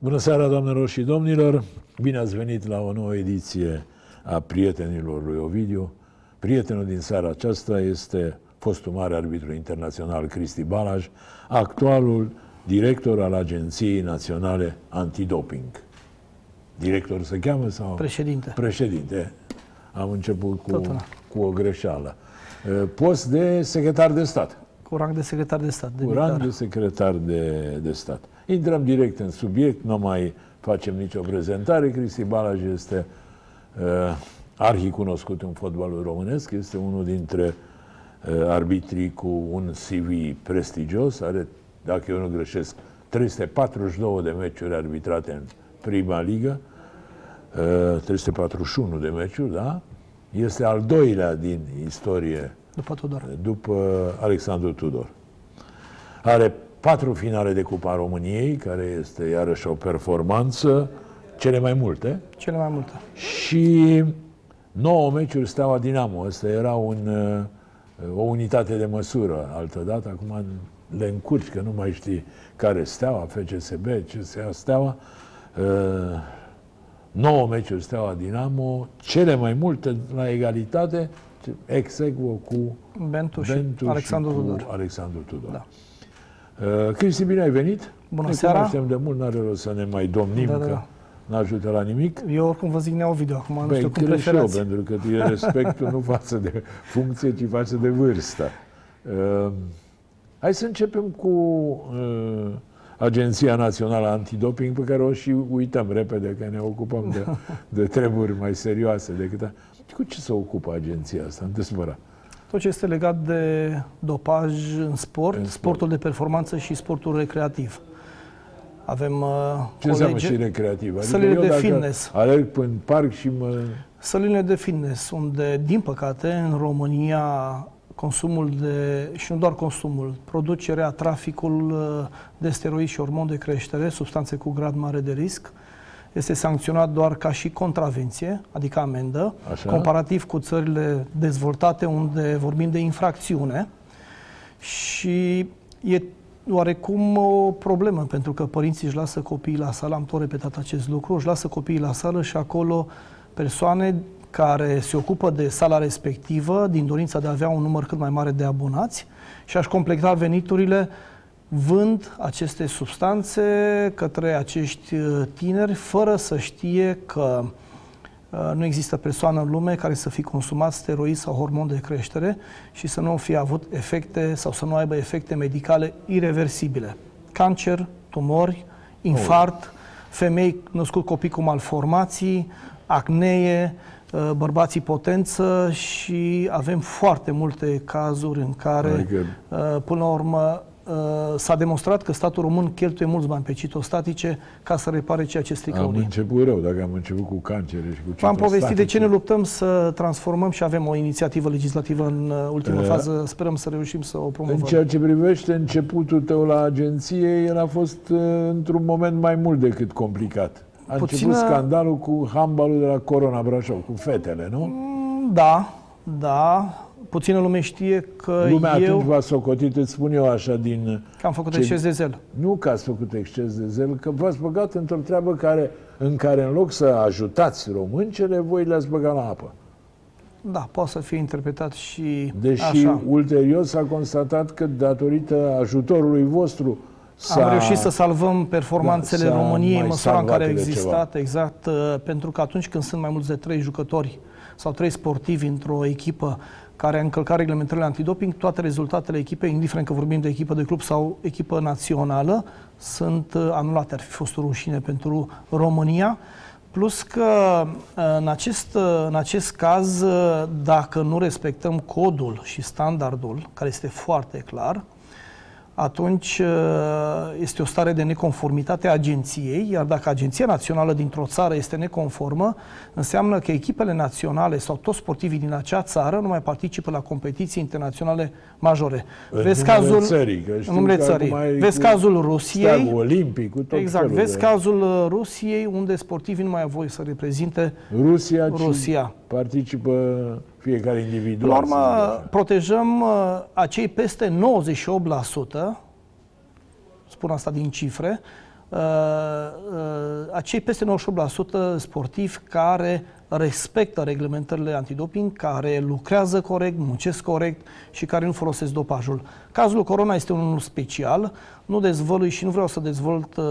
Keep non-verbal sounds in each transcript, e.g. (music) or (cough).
Bună seara, doamnelor și domnilor! Bine ați venit la o nouă ediție a Prietenilor lui Ovidiu. Prietenul din seara aceasta este fostul mare arbitru internațional Cristi Balaj, actualul director al Agenției Naționale Antidoping. Director se cheamă sau? Președinte. Președinte. Am început cu, cu o greșeală. Post de secretar de stat. Cu rang de secretar de stat. De cu rang de secretar de, de stat. Intrăm direct în subiect, nu mai facem nicio prezentare. Cristi Balaj este uh, arhi cunoscut în fotbalul românesc, este unul dintre uh, arbitrii cu un CV prestigios, are, dacă eu nu greșesc, 342 de meciuri arbitrate în prima ligă, uh, 341 de meciuri, da? Este al doilea din istorie după Tudor. După Alexandru Tudor. Are patru finale de Cupa României, care este iarăși o performanță, cele mai multe. Cele mai multe. Și nouă meciuri Steaua Dinamo. Asta era un, o unitate de măsură altădată. Acum le încurci, că nu mai știi care Steaua, FCSB, CSA Steaua. Nouă meciuri Steaua Dinamo, cele mai multe la egalitate, execvo cu Bentu și Bentu Alexandru și cu Tudor. Alexandru Tudor. Da. Uh, Cristi, bine ai venit. Bună ne seara. cunoaștem de mult, n-are rost să ne mai domnim, da, da. că nu ajută la nimic. Eu oricum vă zic neo video, acum nu Băi, știu cum preferați. și eu, pentru că e (laughs) respectul nu față de funcție, ci față de vârstă. Uh, hai să începem cu uh, Agenția Națională Antidoping, pe care o și uităm repede, că ne ocupăm de, (laughs) de treburi mai serioase decât... Cu ce se ocupă agenția asta, în desmărat? Tot ce este legat de dopaj în sport, În în sport. sportul de performanță și sportul recreativ. Avem uh, Ce înseamnă colegi, și recreativ? Adică Sălile eu de dacă fitness. alerg prin parc și mă... sălile de fitness, unde, din păcate, în România consumul de, și nu doar consumul, producerea, traficul uh, de steroizi și hormoni de creștere, substanțe cu grad mare de risc, este sancționat doar ca și contravenție, adică amendă, Așa. comparativ cu țările dezvoltate unde vorbim de infracțiune și e oarecum o problemă, pentru că părinții își lasă copiii la sală, am tot repetat acest lucru, își lasă copiii la sală și acolo persoane care se ocupă de sala respectivă din dorința de a avea un număr cât mai mare de abonați și aș completa veniturile vând aceste substanțe către acești uh, tineri fără să știe că uh, nu există persoană în lume care să fi consumat steroizi sau hormon de creștere și să nu fie avut efecte sau să nu aibă efecte medicale irreversibile. Cancer, tumori, infart, femei născut copii cu malformații, acnee, uh, bărbații potență și avem foarte multe cazuri în care, Adică- până la urmă, s-a demonstrat că statul român cheltuie mulți bani pe citostatice ca să repare ceea ce strică Am unii. început rău, dacă am început cu cancere și cu V-am povestit de ce ne citostatice. luptăm să transformăm și avem o inițiativă legislativă în uh, ultimă Uh, fază. Sperăm să reușim să o În promovăm. ceea ce privește începutul tău la agenție, el a fost uh, într-un moment mai mult decât complicat. A Puțină- început scandalul cu handbalul de la Corona Brașov, cu fetele, nu? Mm, Da, da. Puțină lume știe că Lumea eu atunci v-a socotit, îți spun eu așa, din... că am făcut ce- exces de zel. Nu că ați făcut exces de zel, că v-ați băgat într-o treabă care, în care în loc să ajutați româncele, voi le-ați băgat la apă. Da, poate să fie interpretat și Deși așa. ulterior s-a constatat că datorită ajutorului vostru s-a... Am reușit să salvăm performanțele Da, s-a României în mai măsura în care au salvat de existat, exact, uh, pentru că atunci când sunt mai mulți de trei jucători sau trei sportivi într-o echipă care a încălcat reglementările antidoping, toate rezultatele echipei, indiferent că vorbim de echipă de club sau echipă națională, sunt uh, anulate. Ar fi fost o rușine pentru România. Plus că uh, în acest, uh, în acest caz, uh, dacă nu respectăm codul și standardul, care este foarte clar, atunci uh, este o stare de neconformitate a agenției, iar dacă Agenția Națională dintr-o țară este neconformă, înseamnă că echipele naționale sau toți sportivii din acea țară nu mai participă la competiții internaționale majore. În Vezi numele cazul, țării, că în știu numele că țării. acum e Vezi cu cazul Rusiei, Steagul olimpic, cu tot exact, felul vezi de... cazul uh, Rusiei, unde sportivii nu mai au voie să reprezinte Rusia, ci Rusia. participă fiecare individual. Până la urmă, să zic așa. protejăm uh, acei peste 98%, spun asta din cifre, uh, uh, acei peste 98% sportivi care respectă reglementările antidoping, care lucrează corect, muncesc corect și care nu folosesc dopajul. Cazul Corona este unul special, nu dezvălui și nu vreau să dezvolt uh,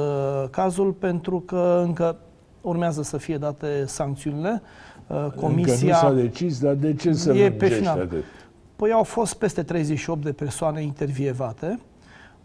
cazul pentru că încă urmează să fie date sancțiunile. Uh, comisia Încă nu s-a decis, dar de ce să e pe final. atât? Păi au fost peste 38 de persoane intervievate.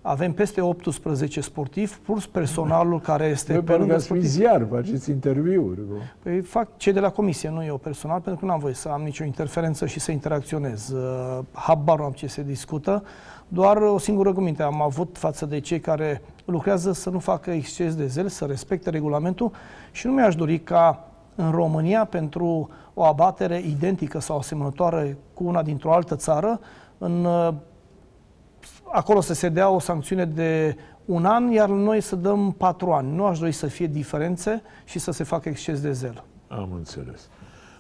Avem peste 18 sportivi, plus personalul care este Păi, pe lângă sportiv. ziar, faceți interviuri. Păi fac cei de la comisie, nu eu personal, pentru că nu am voie să am nicio interferență și să interacționez. Uh, habar nu am ce se discută. Doar o singură cuvinte am avut față de cei care lucrează să nu facă exces de zel, să respecte regulamentul și nu mi-aș dori ca în România pentru o abatere identică sau asemănătoare cu una dintr-o altă țară, în, uh, acolo să se dea o sancțiune de un an, iar noi să dăm patru ani. Nu aș dori să fie diferențe și să se facă exces de zel. Am înțeles.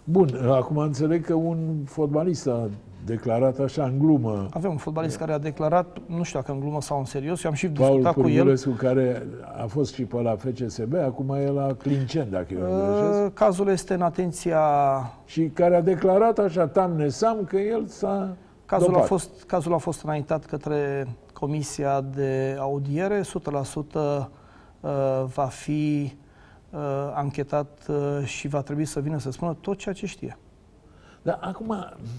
Bun, acum înțeleg că un fotbalist a declarat așa în glumă. Avem un fotbalist care a declarat, nu știu dacă în glumă sau în serios, eu am și Paul discutat cu el. care a fost și pe la FCSB, acum e la Clincen, dacă eu uh, Cazul este în atenția... Și care a declarat așa, tam nesam, că el s-a Cazul dopat. a, fost, cazul a fost înaintat către Comisia de Audiere, 100% uh, va fi uh, anchetat uh, și va trebui să vină să spună tot ceea ce știe. Dar acum,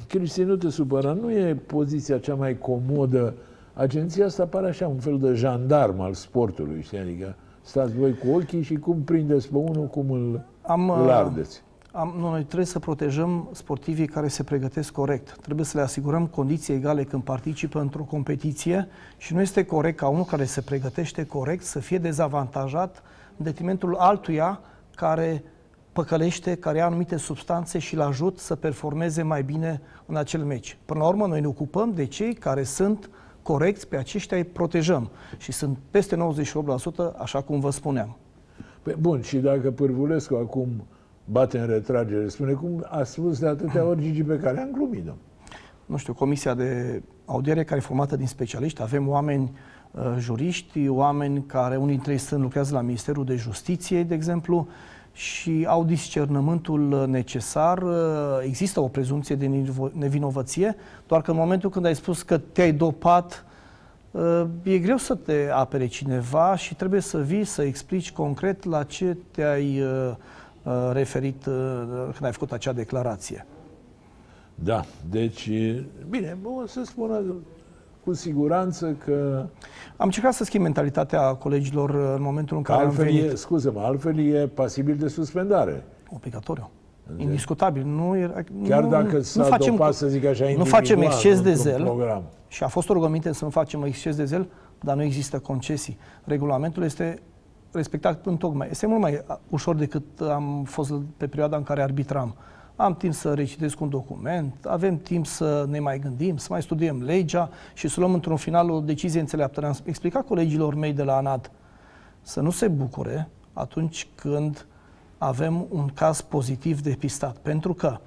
Cristi, nu te supăra, nu e poziția cea mai comodă. Agenția asta pare așa un fel de jandarm al sportului, știi? Adică stați voi cu ochii și cum prindeți pe unul, cum îl, Am, îl ardeți. Am, nu, noi trebuie să protejăm sportivii care se pregătesc corect. Trebuie să le asigurăm condiții egale când participă într-o competiție și nu este corect ca unul care se pregătește corect să fie dezavantajat în detrimentul altuia care păcălește, care ia anumite substanțe și îl ajut să performeze mai bine în acel meci. Până la urmă, noi ne ocupăm de cei care sunt corecți, pe aceștia îi protejăm și sunt peste 98%, așa cum vă spuneam. Păi, bun, și dacă Pârvulescu acum bate în retragere, spune cum a spus de atâtea ori Gigi pe care am glumit Nu știu, comisia de audiere care e formată din specialiști, avem oameni uh, juriști, oameni care, unii dintre ei sunt, lucrează la Ministerul de Justiție, de exemplu, și au discernământul necesar. Există o prezumție de nevinovăție, doar că în momentul când ai spus că te-ai dopat, e greu să te apere cineva și trebuie să vii să explici concret la ce te-ai referit când ai făcut acea declarație. Da, deci, bine, o să spună cu siguranță că... Am încercat să schimb mentalitatea colegilor în momentul în care altfel am venit. E, scuze-mă, altfel e pasibil de suspendare. Obligatoriu. Indiscutabil. Nu e, Chiar nu, dacă s-a nu facem, dopat, să zic așa, Nu facem exces de zel program. și a fost o rugăminte să nu facem exces de zel, dar nu există concesii. Regulamentul este respectat în tocmai. Este mult mai ușor decât am fost pe perioada în care arbitram am timp să recitesc un document, avem timp să ne mai gândim, să mai studiem legea și să luăm într-un final o decizie înțeleaptă. Ne-am explicat colegilor mei de la ANAD să nu se bucure atunci când avem un caz pozitiv depistat. Pentru că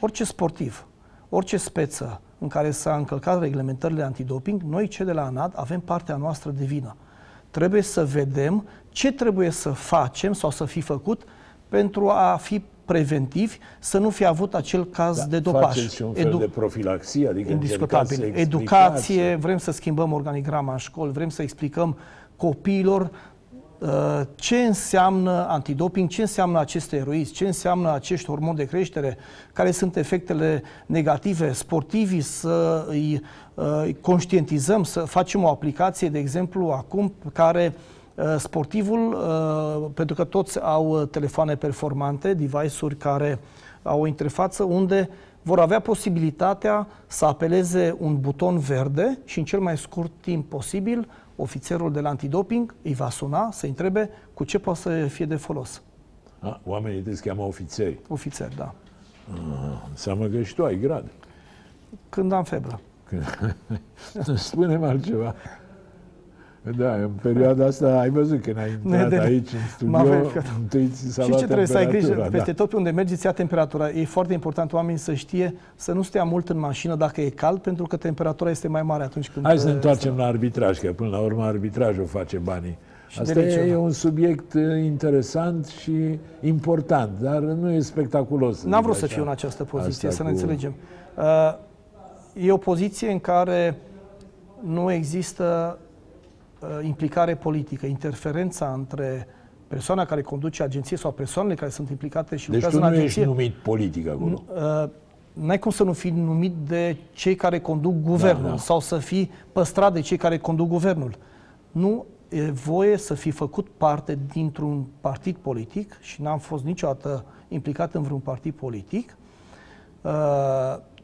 orice sportiv, orice speță în care s-a încălcat reglementările antidoping, noi cei de la ANAD avem partea noastră de vină. Trebuie să vedem ce trebuie să facem sau să fi făcut pentru a fi preventivi să nu fi avut acel caz da, de dopaj. Faceți și un fel Edu- de profilaxie, adică indiscutabil. Educație, vrem să schimbăm organigrama în școli, vrem să explicăm copiilor uh, ce înseamnă antidoping, ce înseamnă aceste eroizi, ce înseamnă acești hormoni de creștere, care sunt efectele negative, sportivii, să îi uh, conștientizăm, să facem o aplicație, de exemplu, acum, care uh, Uh, sportivul, uh, pentru că toți au uh, telefoane performante, device-uri care au o interfață unde vor avea posibilitatea să apeleze un buton verde și în cel mai scurt timp posibil ofițerul de la antidoping îi va suna să întrebe cu ce poate să fie de folos. A, oamenii te cheamă ofițeri. Ofițeri, da. A, înseamnă că și tu ai grad. Când am febră. (laughs) Spune-mi altceva. Da, în perioada asta ai văzut când ai intrat de, aici în (laughs) studio, întâi ți s-a Și ce trebuie să ai grijă? Da. Peste tot pe unde mergi ți ia temperatura. E foarte important oamenii să știe să nu stea mult în mașină dacă e cald, pentru că temperatura este mai mare atunci când... Hai să ne întoarcem la arbitraj, că până la urmă arbitrajul face banii și Asta de e, lege. e un subiect uh, interesant și important, dar nu e spectaculos. să N-am zic vrut să așa. fiu în această poziție, Asta să ne cu- înțelegem. Uh, E o poziție în care nu există uh, implicare politică, interferența între persoana care conduce agenție sau persoanele care sunt implicate și Deci lucrează tu în nu ești agenție. numit politic acolo. Uh, N-ai cum să nu fii numit de cei care conduc guvernul Da, da. sau să fii păstrat de cei care conduc guvernul. Nu e voie să fii făcut parte dintr-un partid politic și n-am fost niciodată implicat în vreun partid politic. Uh,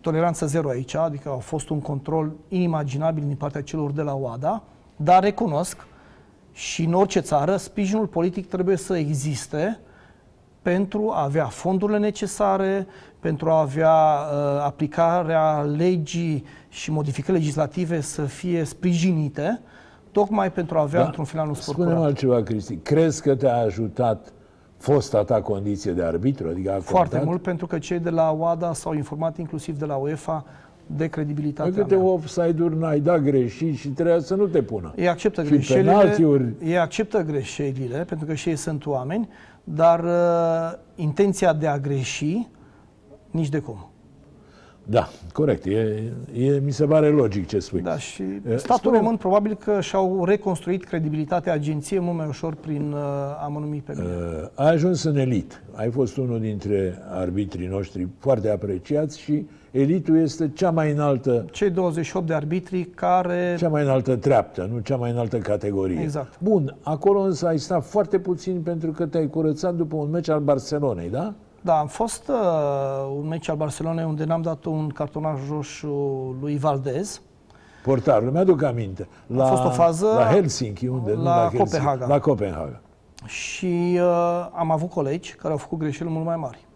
toleranță zero aici, adică a fost un control inimaginabil din partea celor de la OADA, dar recunosc și în orice țară sprijinul politic trebuie să existe pentru a avea fondurile necesare, pentru a avea uh, aplicarea legii și modificări legislative să fie sprijinite, tocmai pentru a avea Da. într-un final un spor Spune-mi curat. altceva, Cristi. Crezi că te-a ajutat fosta ta condiție de arbitru? Adică a Foarte contat? mult, pentru că cei de la OADA s-au informat inclusiv de la UEFA de Păi credibilitatea câte mea. offside-uri n-ai dat greșit și trebuia să nu te pună. Ei acceptă Și greșelile, penaltiuri. ei acceptă greșelile, pentru că și ei sunt oameni, dar uh, intenția de a greși, nici de cum. Da, corect. E, e, mi se pare logic ce spui. Da, și Eh, statul spune- român probabil că și-au reconstruit credibilitatea agenției mult mai ușor prin uh, a mă numi pe mine. Uh, ai ajuns în elit. Ai fost unul dintre arbitrii noștri foarte apreciați și elitul este cea mai înaltă, Cei 28 de arbitri care... cea mai înaltă treaptă, nu cea mai înaltă categorie. Exact. Bun, acolo însă ai stat foarte puțin pentru că te-ai curățat după un meci al Barcelonei, da? Da, am fost uh, un meci al Barcelonei unde n-am dat un cartonaj roșu lui Valdez. Portarul, mi-aduc aminte. La, fost o fază la Helsinki, unde? nu la la Helsinki, Copenhaga. La Copenhaga. Și uh, am avut colegi care au făcut greșeli mult mai mari.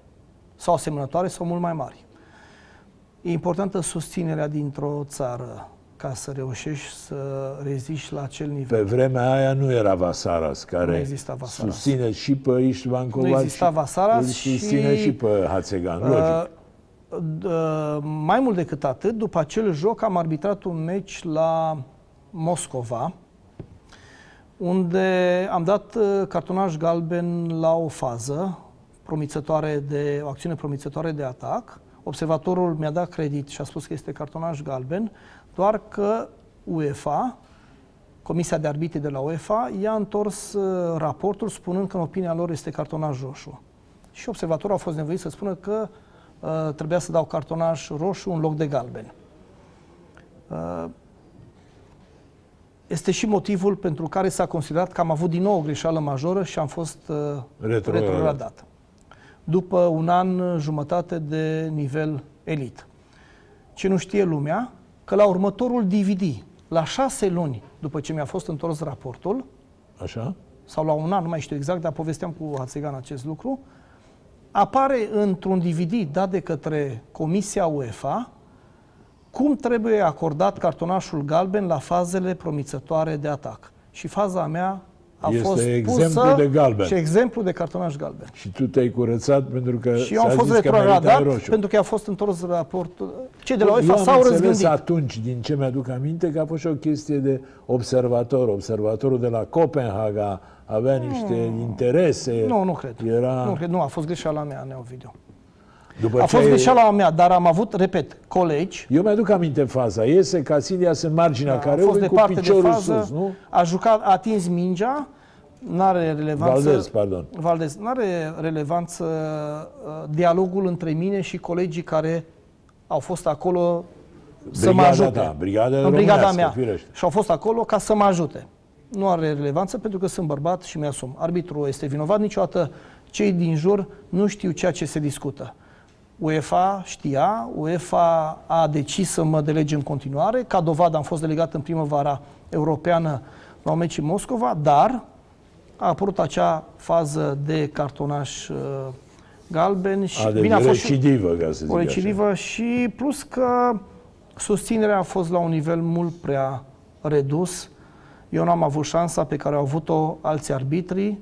Sau asemănătoare sau mult mai mari. E importantă susținerea dintr-o țară ca să reușești să reziști la acel nivel. Pe vremea aia nu era Vasaras, care Nu exista Vasaras. susține și pe Istvan Kovac Nu exista și Vasaras îl susține și- și pe Hațegan, logic. Uh, d- uh, mai mult decât atât, după acel joc am arbitrat un meci la Moscova, unde am dat uh, cartonaj galben la o fază promițătoare de, o acțiune promițătoare de atac. Observatorul mi-a dat credit și a spus că este cartonaj galben, doar că UEFA, Comisia de Arbitri de la UEFA, i-a întors uh, raportul spunând că în opinia lor este cartonaj roșu. Și observatorul a fost nevoit să spună că uh, trebuia să dau cartonaj roșu în loc de galben. Uh, este și motivul pentru care s-a considerat că am avut din nou o greșeală majoră și am fost uh, Retrogradat. Retrogradat. După un an uh, jumătate de nivel elit. Ce nu știe lumea, că la următorul DVD, la șase luni după ce mi-a fost întors raportul, Așa? sau la un an, nu mai știu exact, dar povesteam cu Hațegan acest lucru, apare într-un DVD dat de către Comisia UEFA cum trebuie acordat cartonașul galben la fazele promițătoare de atac. Și faza mea a Este fost exemplu pusă de galben. și exemplu de cartonaș galben. Și tu te-ai curățat pentru că Și eu am s-a fost zis că meritai retrogradat roșu. pentru că a fost întors raportul. Cei de la Eu UEFA am s-au înțeles răzgândit. atunci, din ce mi-aduc aminte, că a fost și o chestie de observator. Observatorul de la Copenhaga avea niște interese. Nu, nu cred. Era... Nu, cred. nu, a fost greșeala mea, Neo Video. După A ce fost greșeala mea, dar am avut, repet, colegi Eu mi-aduc aminte faza. Iese Casilias în marginea Da, a careului fost cu departe de piciorul fază, sus, nu? a jucat, a atins mingea, n-are relevanță... Valdez, pardon. Valdez, n-are relevanță uh, dialogul între mine și colegii care au fost acolo să mă Brigada ajute. ta, brigada în brigada românească, mea. firește. Și au fost acolo ca să mă ajute. Nu are relevanță pentru că sunt bărbat și mi-asum. Arbitrul este vinovat, niciodată cei din jur nu știu ceea ce se discută. UEFA știa, UEFA a decis să mă delege în continuare. Ca dovadă am fost delegat în primăvara europeană la un meci în Moscova, dar a apărut acea fază de cartonaș uh, galben și A, deci bine a fost și recidivă, ca să zic o așa. recidivă și plus că susținerea a fost la un nivel mult prea redus. Eu n-am avut șansa pe care au avut-o alți arbitri,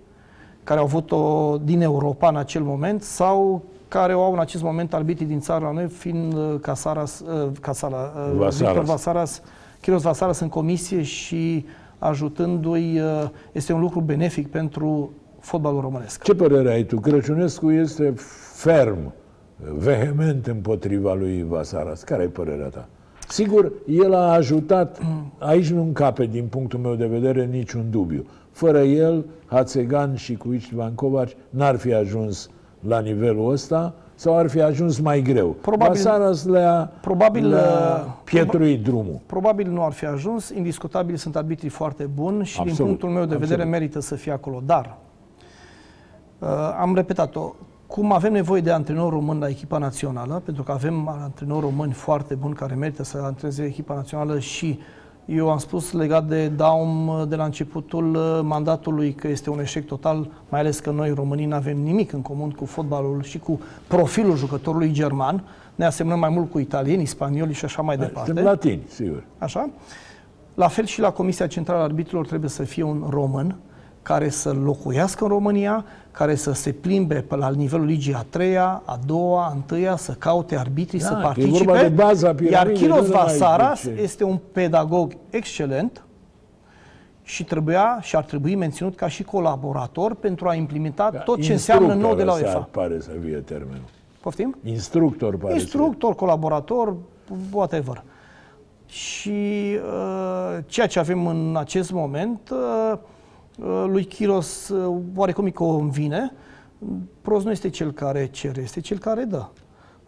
care au avut-o din Europa în acel moment sau care o au în acest moment arbitrii din țara noi, fiind uh, Casaras, uh, Casala, uh, Vasaras. Victor Vasaras, Chiros Vasaras în comisie și ajutându-i, uh, este un lucru benefic pentru fotbalul românesc. Ce părere ai tu? Crăciunescu este ferm, vehement împotriva lui Vasaras. Care e părerea ta? Sigur, el a ajutat, aici nu încape din punctul meu de vedere niciun dubiu. Fără el, Hațegan și cu Istvan Kovac n-ar fi ajuns la nivelul ăsta sau ar fi ajuns mai greu. Probabil- Vasaras le-a, probabil, le-a uh, pietruit drumul. Probabil nu ar fi ajuns, indiscutabil sunt arbitrii foarte buni și din Absolut, punctul meu de vedere absolut. merită să fie acolo. Dar, uh, am repetat-o, cum avem nevoie de antrenori români la echipa națională, pentru că avem antrenori români foarte buni care merită să antreneze echipa națională și eu am spus legat de Daum uh, de la începutul uh, mandatului că este un eșec total, mai ales că noi românii nu avem nimic în comun cu fotbalul și cu profilul jucătorului german. Ne asemănăm mai mult cu italienii, spanioli și așa mai departe. Suntem latini, sigur. Așa? La fel și la Comisia Centrală a Arbitrilor trebuie să fie un român care să locuiască în România, care să se plimbe pe la nivelul ligii a treia, a doua, a întâia, să caute arbitrii, Da, să că e participe. vorba de baza Iar piramidei, Kiros nu numai Vasaras de ce- este un pedagog excelent și trebuia și ar trebui menținut ca și colaborator pentru a implementa tot ce înseamnă nou de la Instructor, UEFA. ăsta Pare să fie termenul. Poftim? Instructor, pare să Instructor, colaborator, whatever. Și uh, ceea ce avem în acest moment, uh, uh, lui Chiros uh, oarecum îi convine. Prost nu este cel care cere, este cel care dă.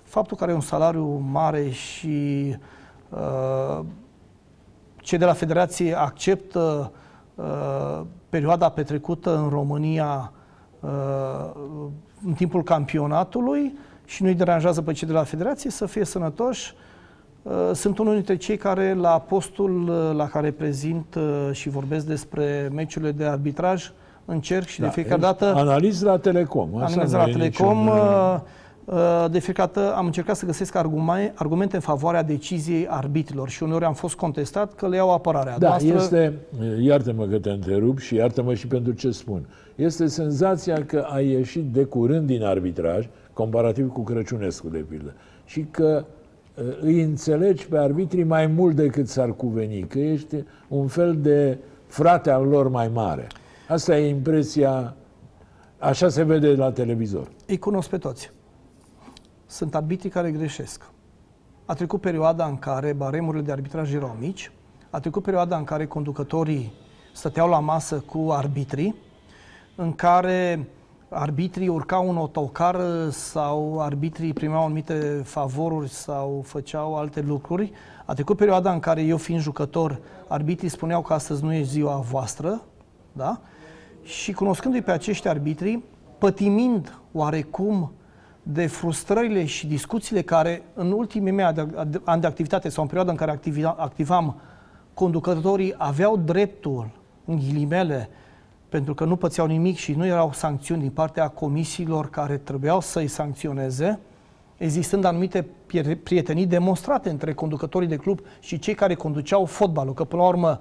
Faptul că are un salariu mare și uh, cei de la Federație acceptă uh, perioada petrecută în România uh, în timpul campionatului și nu-i deranjează pe cei de la Federație să fie sănătoși. Uh, Sunt unul dintre cei care la postul uh, la care prezint uh, și vorbesc despre meciurile de arbitraj încerc și de fiecare ești dată Analist la Telecom. Asta Analizez nu la e Telecom. niciun, uh, uh, De fiecare dată am încercat să găsesc argumente, argumente în favoarea deciziei arbitrilor și uneori am fost contestat că le iau apărarea. Da, Noastră- este, iartă-mă că te întrerup și iartă-mă și pentru ce spun. Este senzația că ai ieșit de curând din arbitraj, comparativ cu Crăciunescu, de pildă, și că uh, îi înțelegi pe arbitrii mai mult decât s-ar cuveni, că ești un fel de frate al lor mai mare. Asta e impresia, așa se vede la televizor. Îi cunosc pe toți. Sunt arbitrii care greșesc. A trecut perioada în care baremurile de arbitraj erau mici, a trecut perioada în care conducătorii stăteau la masă cu arbitrii, în care arbitrii urcau în autocar sau arbitrii primeau anumite favoruri sau făceau alte lucruri. A trecut perioada în care eu fiind jucător, arbitrii spuneau că astăzi nu e ziua voastră, da? Și cunoscându-i pe acești arbitri, pătimind oarecum de frustrările și discuțiile care în ultimii mei ani de activitate sau în perioada în care activi- activam, conducătorii aveau dreptul, în ghilimele, pentru că nu pățeau nimic și nu erau sancțiuni din partea comisiilor care trebuiau să-i sancționeze, existând anumite prie- prietenii demonstrate între conducătorii de club și cei care conduceau fotbalul, că până la urmă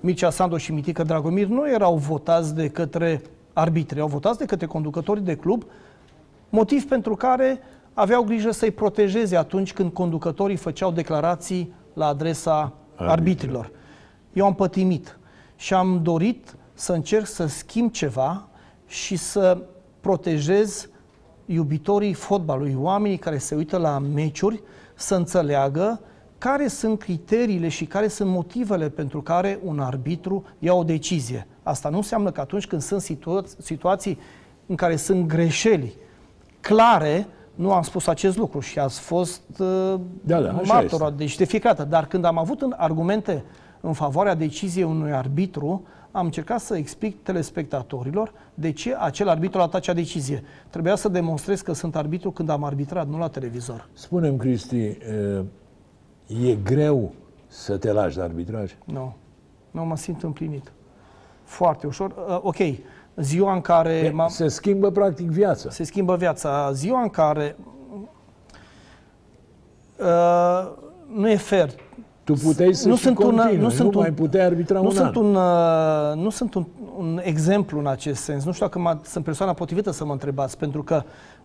Mircea Sandu și Mitică Dragomir nu erau votați de către arbitri, au votați de către conducătorii de club, motiv pentru care aveau grijă să-i protejeze atunci când conducătorii făceau declarații la adresa arbitrilor. Eu am pătimit și am dorit să încerc să schimb ceva și să protejez iubitorii fotbalului, oamenii care se uită la meciuri, să înțeleagă care sunt criteriile și care sunt motivele pentru care un arbitru ia o decizie. Asta nu înseamnă că atunci când sunt situa- situații în care sunt greșeli clare, nu am spus acest lucru și ați fost uh, Da, da, așa martor, este. deci de fiecare dată. Dar când am avut în argumente în favoarea deciziei unui arbitru, am încercat să explic telespectatorilor de ce acel arbitru a luat acea decizie. Trebuia să demonstrez că sunt arbitru când am arbitrat, nu la televizor. Spune-mi, Cristi, e, e greu să te lași de arbitraj? Nu. Nu mă simt împlinit. Foarte ușor. Uh, ok, ziua în care m-am... Se schimbă practic viața. se schimbă viața. Ziua în care uh, nu e fair. Tu puteai să nu și sunt un, continui, nu sunt nu un, mai puteai arbitra nu un sunt an. un, uh, nu sunt un, un exemplu în acest sens. Nu știu dacă mă, sunt persoana potrivită să mă întrebați, pentru că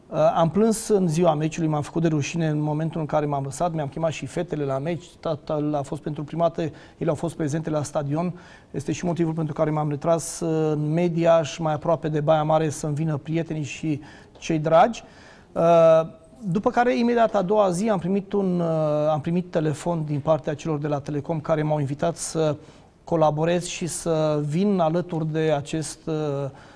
Uh, am plâns în ziua meciului, m-am făcut de rușine în momentul în care m-am lăsat, mi-am chemat și fetele la meci, tatăl a fost pentru prima dată, ele au fost prezente la stadion. Este și motivul pentru care m-am retras uh, în media și mai aproape de Baia Mare să-mi vină prietenii și cei dragi. Uh, după care, imediat a doua zi, am primit, un, am primit telefon din partea celor de la Telecom care m-au invitat să colaborez și să vin alături de acest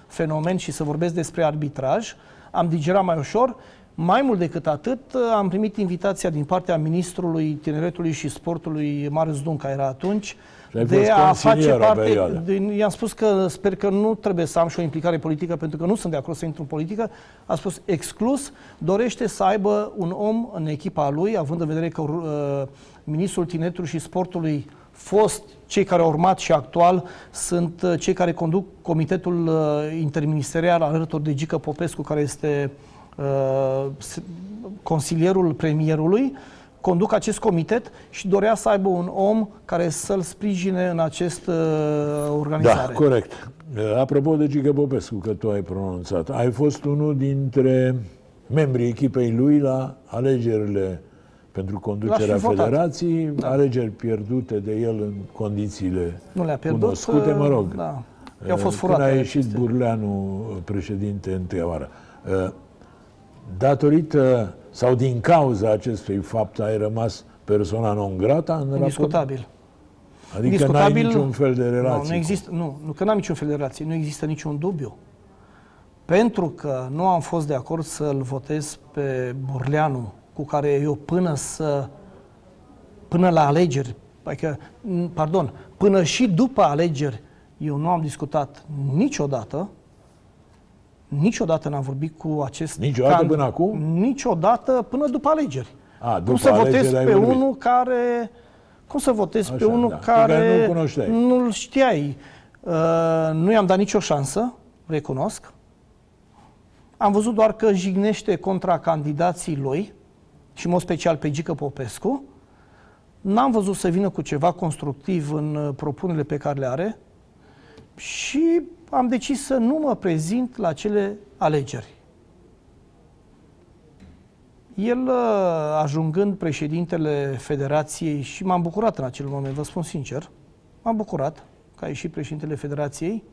fenomen și să vorbesc despre arbitraj. Am digerat mai ușor. Mai mult decât atât, am primit invitația din partea Ministrului Tineretului și Sportului, Marius Dunca. Era atunci, de a face parte. i-am spus că sper că nu trebuie să am și o implicare politică, pentru că nu sunt de acord să intru în politică. A spus exclus, dorește să aibă un om în echipa lui, având în vedere că uh, Ministrul Tineretului și Sportului fost cei care au urmat și actual sunt uh, cei care conduc Comitetul uh, Interministerial alături de Gică Popescu, care este uh, consilierul premierului, conduc acest comitet și dorea să aibă un om care să-l sprijine în acest uh, organizare. Da, corect. Uh, apropo de Gică Popescu, că tu ai pronunțat, ai fost unul dintre membrii echipei lui la alegerile pentru conducerea federației, da. alegeri pierdute de el în condițiile nu le-a pierdut, cunoscute, mă rog. Da. I-au fost furate. Când a ieșit aceste. Burleanu președinte întâia oară. Uh, datorită sau din cauza acestui fapt ai rămas persoana non grata în Indiscutabil. raport? Adică Indiscutabil, n-ai niciun fel de relație? Nu, nu există, nu, nu, că n-am niciun fel de relație. Nu există niciun dubiu. Pentru că nu am fost de acord să-l votez pe Burleanu cu care eu până să până la alegeri, adică, pardon, până și după alegeri, eu nu am discutat niciodată, niciodată n-am vorbit cu acest... Niciodată can, până acum? Niciodată până după alegeri. A, după cum să votez pe vorbit. unul care... Cum să votez Așa, pe unul da. care, care nu nu-l știai? Uh, nu i-am dat nicio șansă, recunosc. Am văzut doar că jignește contra candidații lui, și în mod special pe Gică Popescu, n-am văzut să vină cu ceva constructiv în uh, propunerile pe care le are și am decis să nu mă prezint la cele alegeri. El, uh, ajungând președintele Federației, și m-am bucurat în acel moment, vă spun sincer, m-am bucurat că a ieșit președintele Federației,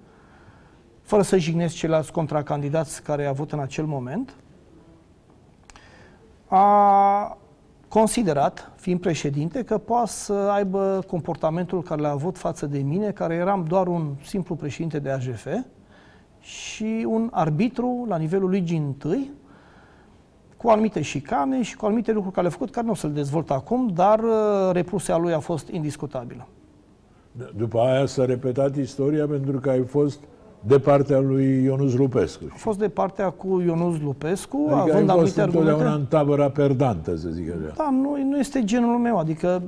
fără să jignesc ceilalți contracandidați care a avut în acel moment, a considerat, fiind președinte, că poate să aibă comportamentul care l-a avut față de mine, care eram doar un simplu președinte de AGF și un arbitru la nivelul ligii întâi, cu anumite șicane și cu anumite lucruri care le-a făcut, care nu o să-l dezvolt acum, dar uh, repulsia lui a fost indiscutabilă. După aia s-a repetat istoria pentru că ai fost de partea lui Ionus Lupescu. A fost de partea cu Ionus Lupescu, adică având ai fost anumite întotdeauna în tabăra perdantă, să zic așa. Da, nu, nu este genul meu, adică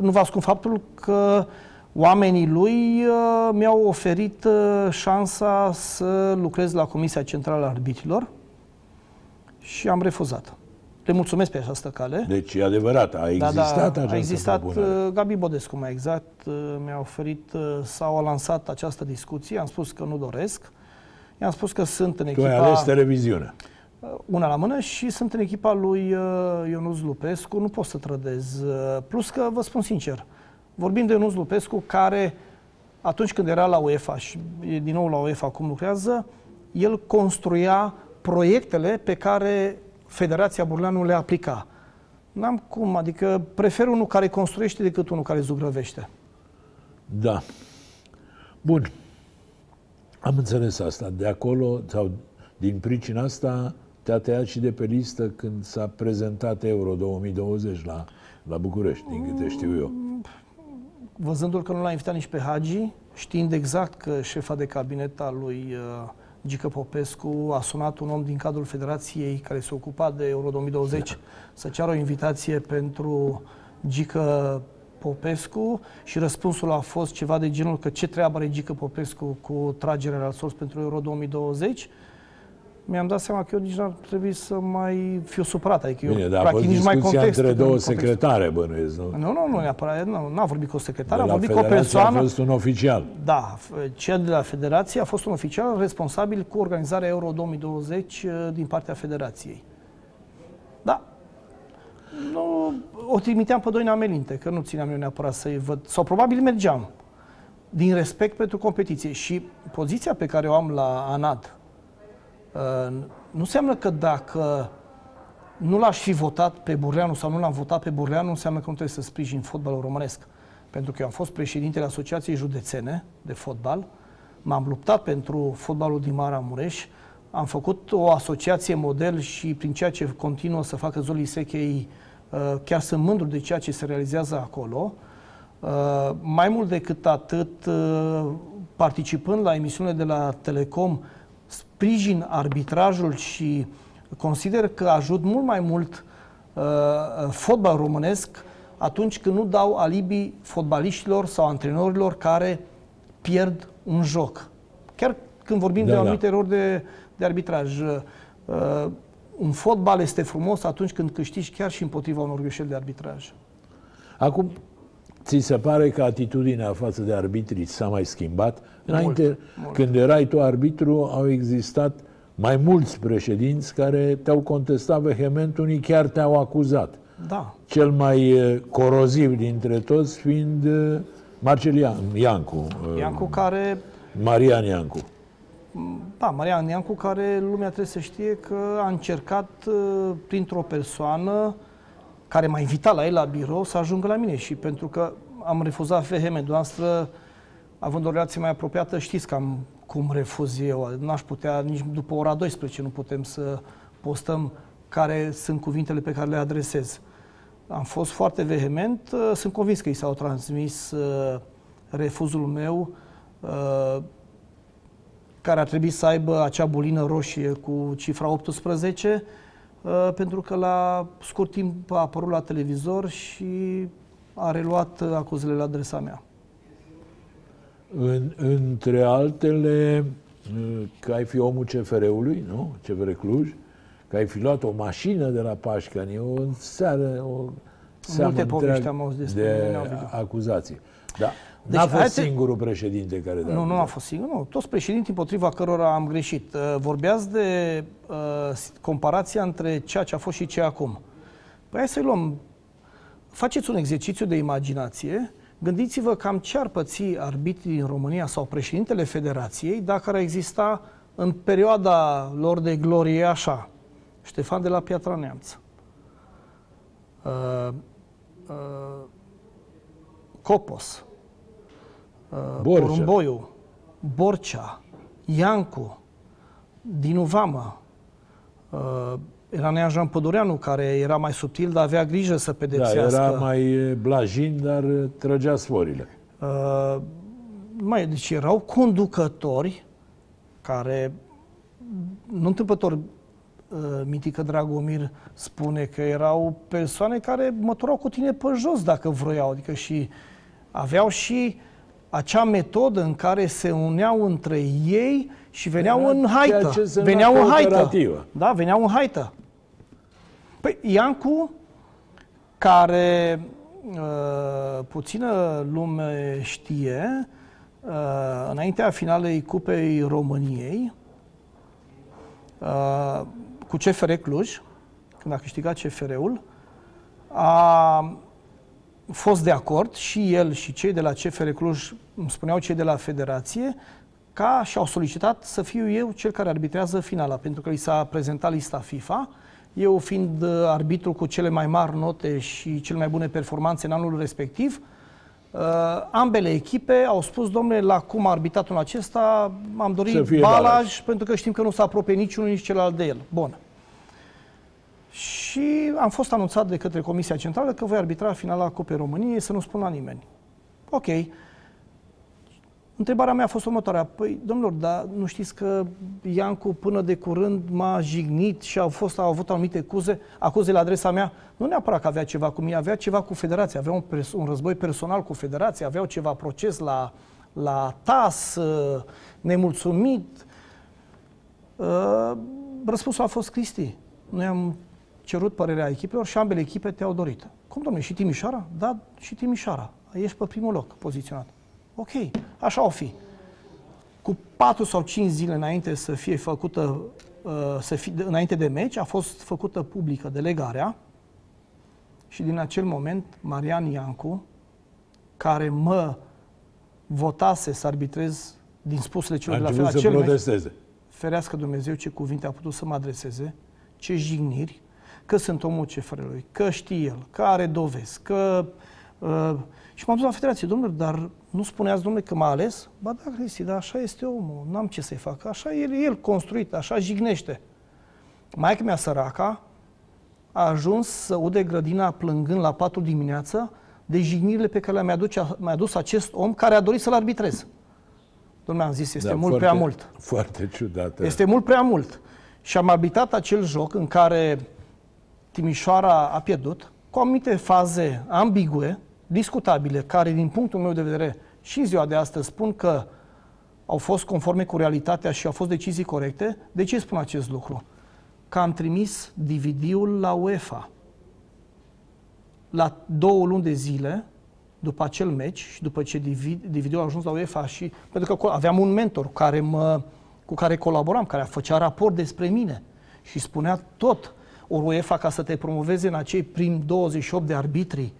nu vă ascund faptul că oamenii lui uh, mi-au oferit uh, șansa să lucrez la Comisia Centrală a Arbitrilor și am refuzat. Le mulțumesc pe această cale. Deci e adevărat, a existat da, da, această A existat, propunere. Uh, Gabi Bodescu mai exact, uh, mi-a oferit uh, sau a lansat această discuție, am spus că nu doresc. I-am spus că sunt în echipa... Tu ai ales televiziunea. Una la mână și sunt în echipa lui Ionuț Lupescu, nu pot să trădez. Plus că, vă spun sincer, vorbim de Ionuț Lupescu care, atunci când era la UEFA și e din nou la UEFA acum lucrează, el construia proiectele pe care Federația Burleanu le aplica. N-am cum, adică prefer unul care construiește decât unul care zugrăvește. Da. Bun. Am înțeles asta. De acolo, sau din pricina asta, te-a tăiat și de pe listă când s-a prezentat Euro 2020 la, la București, din câte știu eu. Văzându-l că nu l-a invitat nici pe Hagi, știind exact că șefa de cabinet al lui uh, Gică Popescu a sunat un om din cadrul federației care se ocupa de Euro 2020 da. să ceară o invitație pentru Gică Popescu și răspunsul a fost ceva de genul că ce treabă are Gică Popescu cu tragerea la sos pentru Euro 2020. Mi-am dat seama că eu nici n-ar trebui să mai fiu supărat. Adică Bine, eu, dar a fost practic, nici mai discuția contest. între în două contextul. secretare, bănuiesc, nu? Nu, nu, nu, neapărat, nu, n-a vorbit cu o secretară, De a la vorbit cu o Federație persoană. a fost un oficial. Da, f- cel de la Federație a fost un oficial responsabil cu organizarea Euro 2020 uh, din partea Federației. Da. Nu, o trimiteam pe Doina Melinte, că nu țineam eu neapărat să-i văd. Sau probabil mergeam. Din respect pentru competiție. Și poziția pe care o am la ANAD uh, nu înseamnă că dacă nu l-aș fi votat pe Burleanu sau nu l-am votat pe Burleanu, nu înseamnă că nu trebuie să sprijin fotbalul românesc. Pentru că eu am fost președintele Asociației Județene de Fotbal, m-am luptat pentru fotbalul din Maramureș, am făcut o asociație model și prin ceea ce continuă să facă Zoli Sechei, uh, chiar sunt mândru de ceea ce se realizează acolo. Uh, Mai mult decât atât, uh, participând la emisiunile de la Telecom, sprijin arbitrajul și consider că ajut mult mai mult uh, fotbal românesc atunci când nu dau alibi fotbaliștilor sau antrenorilor care pierd un joc. Chiar când vorbim Da, de da. anumite erori de, de arbitraj. Uh, un fotbal este frumos atunci când câștigi chiar și împotriva unor greșeli de arbitraj. Acum, ți se pare că atitudinea față de arbitrii s-a mai schimbat? Înainte, mult. când erai tu arbitru, au existat mai mulți președinți care te-au contestat vehement, unii chiar te-au acuzat. Da, Cel mai eh, coroziv dintre toți fiind eh, Marcel Ian- Iancu, eh, Iancu care Marian Iancu. Da, Marian Iancu, care lumea trebuie să știe că a încercat uh, printr-o persoană care m-a invitat la el la birou să ajungă la mine și pentru că am refuzat vehement, noastră, având o relație mai apropiată, știți cam cum refuz eu. N-aș putea, nici după ora 12 nu putem să postăm care sunt cuvintele pe care le adresez. Am fost foarte vehement, uh, sunt convins că i s-au transmis uh, refuzul meu uh, care ar trebui să aibă acea bulină roșie cu cifra 18, uh, pentru că la scurt timp a apărut la televizor și a reluat uh, acuzele la adresa mea. În, între altele, eh, că ai fi omul CFR-ului, nu? CFR Cluj, că ai fi luat o mașină de la Pașcani, o seară, o seamă Multe povești întreagă am auzit despre de mine, Ovidiu. acuzații. Da. Deci, N-a fost hai să- singurul președinte care da. Nu, nu a fost singur, nu. Toți președinții împotriva cărora am greșit. Uh, Vorbeați de uh, comparația între ceea ce a fost și ce e acum. Păi hai să luăm. Faceți un exercițiu de imaginație. Gândiți-vă cam ce ar păți arbitrii din România sau președintele Federației dacă ar exista în perioada lor de glorie așa. Ștefan de la Piatra Neamț. Uh, uh, Copos. Uh, Borcea. Porumboiu, Borcea, Iancu, Dinu Vama, uh, era Nea Jean Pădureanu, care era mai subtil, dar avea grijă să Da, pedepsească. era mai eh, blajin, dar eh, trăgea sforile. Uh, mai, deci erau conducători care, nu întâmplător, uh, Mitică Dragomir spune că erau persoane care măturau cu tine pe jos dacă vroiau, adică și aveau și acea metodă în care se uneau între ei și veneau Era în ceea haită. ce se numea Veneau în haită. cooperativă. Da, veneau în haită. Păi Iancu, care uh, puțină lume știe, uh, înaintea finalei Cupei României, uh, cu CFR Cluj, când a câștigat CFR-ul, a fost de acord și el și cei de la CFR Cluj, îmi spuneau cei de la Federație, ca și au solicitat să fiu eu cel care arbitrează finala, pentru că li s-a prezentat lista FIFA, eu fiind uh, arbitru cu cele mai mari note și cele mai bune performanțe în anul respectiv, uh, ambele echipe au spus, domnule, la cum a arbitrat unul acesta, am Să dorit fie balaj, Balaj. pentru că știm că nu se apropie niciunul, nici celălalt de el. Bun. Și am fost anunțat de către Comisia Centrală că voi arbitra finala Cupei României, să nu spun la nimeni. Ok. Întrebarea mea a fost următoarea. Păi, domnilor, dar nu știți că Iancu până de curând m-a jignit și au, fost, au avut anumite acuze, acuze la adresa mea? Nu neapărat că avea ceva cu mine, avea ceva cu federația, avea un, pers- un război personal cu federația, aveau ceva proces la, la TAS, uh, nemulțumit. Uh, răspunsul a fost Cristi. Noi am cerut părerea echipelor și ambele echipe te-au dorit. Cum, domnule, și Timișoara? Da, și Timișoara. Ești pe primul loc poziționat. Ok, așa o fi. Cu 4 sau 5 zile înainte să fie făcută, uh, să fie, înainte de meci, a fost făcută publică delegarea și din acel moment Marian Iancu, care mă votase să arbitrez din spusele celor A de la început să acel meci, protesteze. ferească Dumnezeu ce cuvinte a putut să mă adreseze, ce jigniri, că sunt omul ceferelui, că știe el, că are dovezi, că... Uh, și m-am dus la federație, domnule, dar nu spuneați, domnule, că m-a ales? Ba da, Cristi, dar așa este omul, n-am ce să-i fac, așa e el construit, așa jignește. Maica mea săraca a ajuns să ude grădina plângând la 4 dimineață de jignirile pe care le-a mi-a dus, mi-a dus acest om care a dorit să-l arbitrez. Domnule, am zis, este Da, mult foarte, prea mult. Foarte ciudată. Este mult prea mult. Și am arbitrat acel joc în care Timișoara a pierdut, cu anumite faze ambigue, discutabile, care din punctul meu de vedere și în ziua de astăzi spun că au fost conforme cu realitatea și au fost decizii corecte. De ce spun acest lucru? Că am trimis DVD-ul la UEFA. La două luni de zile, după acel meci și după ce DVD-ul a ajuns la UEFA și pentru că aveam un mentor care mă, cu care colaboram, care făcea raport despre mine și spunea tot. Ori UEFA, ca să te promoveze în acei prim 28 de arbitri,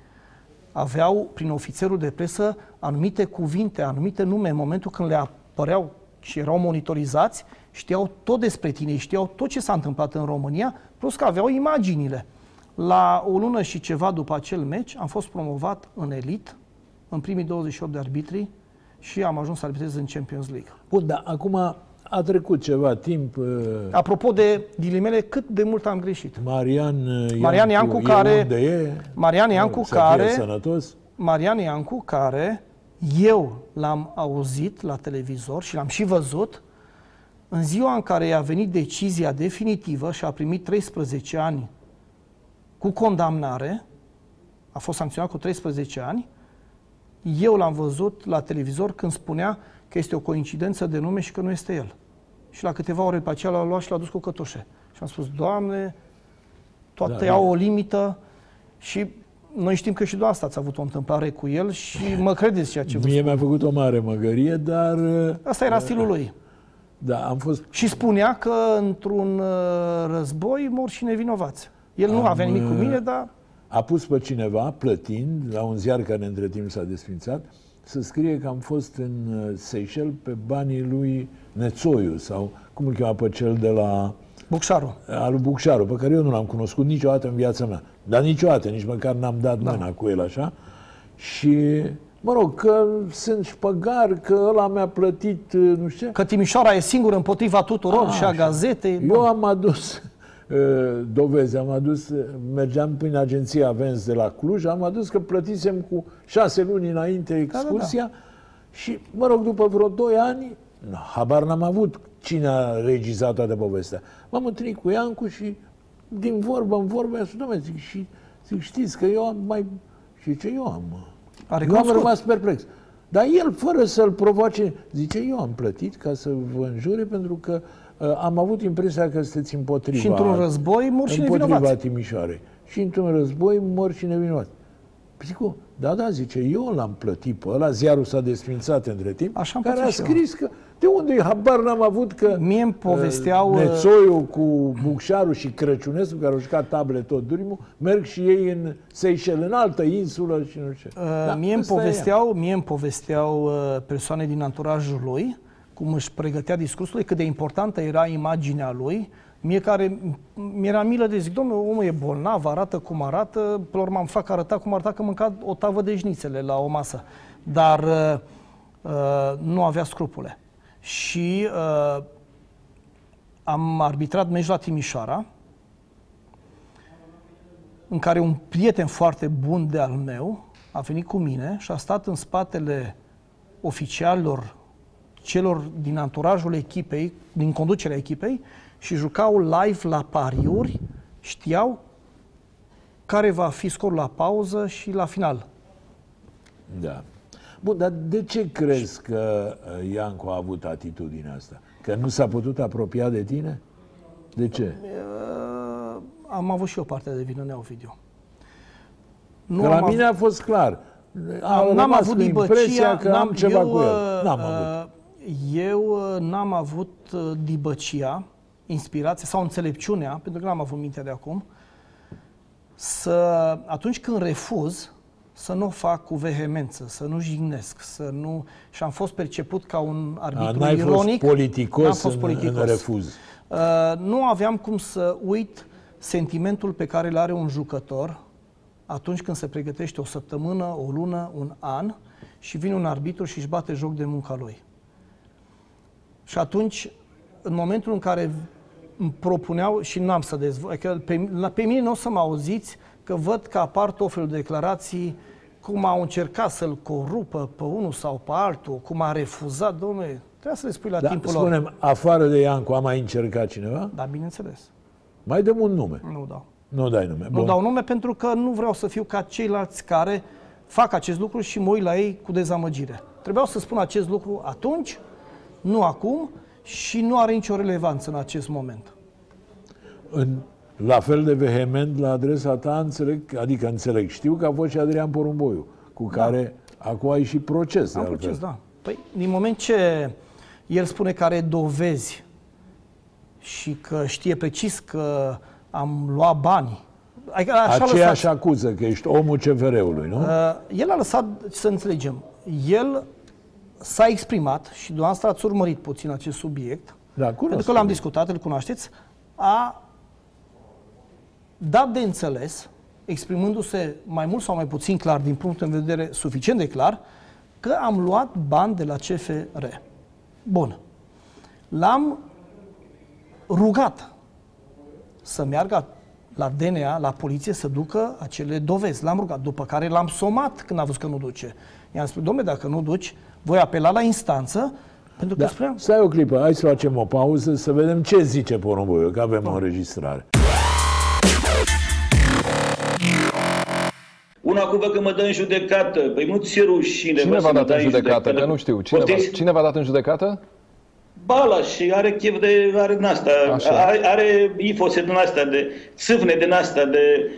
aveau, prin ofițerul de presă, anumite cuvinte, anumite nume. În momentul când le apăreau și erau monitorizați, știau tot despre tine, știau tot ce s-a întâmplat în România, plus că aveau imaginile. La o lună și ceva după acel meci, am fost promovat în elit, în primii 28 de arbitri și am ajuns să arbitrez în Champions League. Bun, dar acum a trecut ceva timp. uh, Apropo de ghilimele, cât de mult am greșit. Marian uh, Marian Iancu, e care- unde e, Marian Iancu, să fie care- sănătos. Marian Iancu, care eu l-am auzit la televizor și l-am și văzut, în ziua în care i-a venit decizia definitivă și a primit 13 ani cu condamnare, a fost sancționat cu 13 ani, eu l-am văzut la televizor când spunea că este o coincidență de nume și că nu este el. Și la câteva ore după aceea l-a luat și l-a dus cu cătușe. Și am spus, Doamne, toate Da, au da. o limită și noi știm că și dumneavoastră ați avut o întâmplare cu el și mă credeți ceea ce vă Mie spun. mi-a făcut o mare măgărie, dar uh, Asta era stilul lui. da, am fost Și spunea că într-un uh, război mor și nevinovați. El nu Am, avea nimic cu uh, mine, dar a pus pe cineva, plătind, la un ziar care între timp s-a desfințat, să scrie că am fost în uh, Seychelles pe banii lui Nețoiu sau cum îl chema pe cel de la Bucșaru. al lui Bucșaru, pe care eu nu l-am cunoscut niciodată în viața mea. Dar niciodată, nici măcar n-am dat Da. mâna cu el așa. Și, mă rog, că sunt șpăgar, că ăla mi-a plătit, uh, nu știu ce. Că Timișoara e singur împotriva tuturor A, și a așa. gazetei. Eu am adus uh, dovezi, am adus, uh, mergeam prin agenția Vens de la Cluj, am adus că plătisem cu șase luni înainte excursia și, mă rog, după vreo doi ani, na, habar n-am avut cine a regizat toată povestea. M-am întâlnit cu Iancu și din vorbă în vorbă, i-a spus, "Dom'le, zic, și zic, știți că eu am mai... Și ce eu am, mă? A Eu am recunoscut. rămas perplex. Dar el, fără să-l provoace, zice, eu am plătit ca să vă înjure pentru că uh, am avut impresia că sunteți împotriva. Și într-un război mor și împotriva nevinovați. Timișoarei. Și într-un război mor și nevinovați. Păi zic, "O, da, da, zice, eu l-am plătit pe ăla, ziarul s-a desfințat între timp, Așa am care a pățit și eu. scris că, de unde habar n-am avut că Mie îmi povesteau, uh, uh, Nețoiu cu Bucșaru și Crăciunescu, care au jucat table tot drumul, merg și ei în Seychelles, în altă insulă și nu știu ce. Uh, Da, mie, îmi ăsta e. povesteau, mie îmi povesteau uh, persoane din anturajul lui, cum își pregătea discursul, cât de importantă era imaginea lui. Mie care mi-era milă de zic, domnule, omul e bolnav, arată cum arată, pe la urmă am fac arăta cum arăta că mânca o tavă de șnițele la o masă. Dar uh, uh, nu avea scrupule. Și uh, am arbitrat meci la Timișoara, în care un prieten foarte bun de al meu a venit cu mine și a stat în spatele oficialilor celor din anturajul echipei, din conducerea echipei și jucau live la pariuri, știau care va fi scorul la pauză și la final. Da. Bun, dar de ce crezi că uh, Iancu a avut atitudinea asta? Că nu s-a putut apropia de tine? De ce? Uh, am avut și eu partea de vină, Neovidiu. Nu că la am mine a fost clar. Am n-am rămas avut cu dibăcia, impresia că am n-am- ceva eu, cu el. uh, N-am avut. Eu uh, n-am avut uh, dibăcia, inspirație sau înțelepciunea, pentru că n-am avut mintea de acum, să atunci când refuz, să nu o fac cu vehemență, să nu jignesc, să nu... Și am fost perceput ca un A, arbitru N-ai fost ironic. politicos, N-am fost în, politicos. în refuz. Uh, nu aveam cum să uit sentimentul pe care îl are un jucător atunci când se pregătește o săptămână, o lună, un an și vine un arbitru și își bate joc de munca lui. Și atunci, în momentul în care îmi propuneau și n-am să dezvolt, adică pe, la- pe mine nu o să mă auziți că văd că apar tot felul de declarații cum au încercat să-l corupă pe unul sau pe altul, cum a refuzat, domnule, trebuie să le spui la Da, timpul lor. spunem, afară de Iancu, a mai încercat cineva? Da, bineînțeles. Mai dăm un nume. Nu dau. Nu dai nume. Nu dau nume pentru că nu vreau să fiu ca ceilalți care fac acest lucru și mă uit la ei cu dezamăgire. Trebuiau să spun acest lucru atunci, nu acum și nu are nicio relevanță în acest moment. În, la fel de vehement la adresa ta, înțeleg, adică înțeleg, știu că a fost și Adrian Porumboiu, cu care acum ai și proces. de Am altfel. proces, da. Păi, din moment ce el spune că are dovezi și că știe precis că am luat bani, adică așa Aceeași lăsat, acuză că ești omul CFR-ului, nu? Uh, el a lăsat, să înțelegem, el s-a exprimat și dumneavoastră ați urmărit puțin acest subiect, Da, cunosc. pentru că l-am discutat, îl cunoașteți, a dat de înțeles, exprimându-se mai mult sau mai puțin clar, din punct de vedere suficient de clar, că am luat bani de la CFR. Bun. L-am rugat să meargă la DNA, la poliție, să ducă acele dovezi. L-am rugat, după care l-am somat când a văzut că nu duce. I-am spus, domnule, dacă nu duci, voi apela la instanță, pentru că Da. spuneam, Stai o clipă, hai să facem o pauză să vedem ce zice Porumboiu, că avem o înregistrare. Una cu că mă dă în judecată. Păi nu ți rușine, Cine bă, v-a să mă dat în dai judecată? Că nu știu. Cine v-a, Poftiți? cine v-a dat în judecată? Bala și are chef de, are din asta, Așa. are, are ifose din asta, de țâvne din asta, de,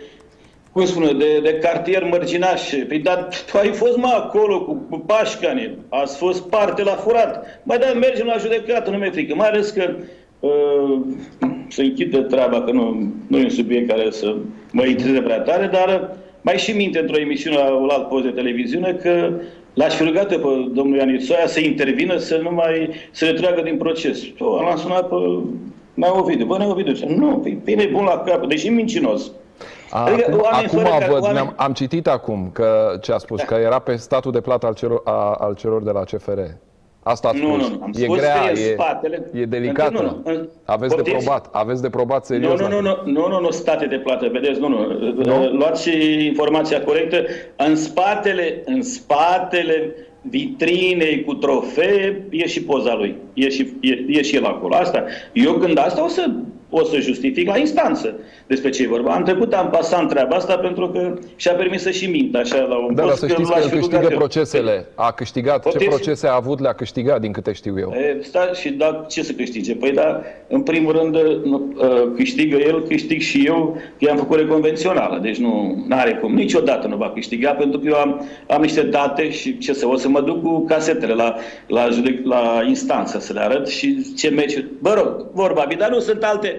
cum spune, de, de cartier mărginaș. Păi, dar tu ai fost, mă, acolo cu, cu pașcani, ați fost parte la furat. Mai da, mergem la judecată, nu mi-e frică. Mai ales că uh, să închidă treaba, că nu, nu e un subiect care să mă intereseze prea tare, dar uh, mai și minte într-o emisiune la un alt post de televiziune că l-aș fi rugat eu pe domnul Ianițoia să intervină, să nu mai, să le tragă din proces. Eu l-am sunat pe Neovidiu. Bă, Neovidiu, zice, nu, păi, bine bun la cap, deși mincinos. A, Adică acum oameni acum fără care- văd, oameni- mi-am, am citit acum că ce a spus, că era pe statul de plată al celor, a, al celor de la CFR. Asta ați Nu, spus. nu, nu. Am e spus grea, că e în e, spatele. e delicată. Nu, nu, în- Aveți de Poftiți? probat, aveți de probat Nu, serios. nu, nu, acum. nu, nu, nu, nu, state de plată, vedeți, nu, nu. Nu? Luați informația corectă. În spatele, în spatele vitrinei cu trofee e și poza lui. E și, e, e și el acolo. Asta. Eu când asta o să, o să justific la instanță despre ce e vorba. Am trecut, am pasat treaba asta pentru că și-a permis să și mint așa la un Da, dar post să știți că l-aș el fi rugat câștigă eu. procesele. A câștigat. Ce Poftiți? procese a avut le-a câștigat, din câte știu eu. E, sta, și da, ce să câștige? Păi da, în primul rând nu, uh, câștigă el, câștig și eu, că i-am făcut reconvențională, deci nu are cum. Niciodată nu va câștiga, pentru că eu am, am niște date și ce să, o să mă duc cu casetele la, la, judec, la instanță să le arăt și ce meci. Bă rog, vorba, bine, dar nu sunt alte,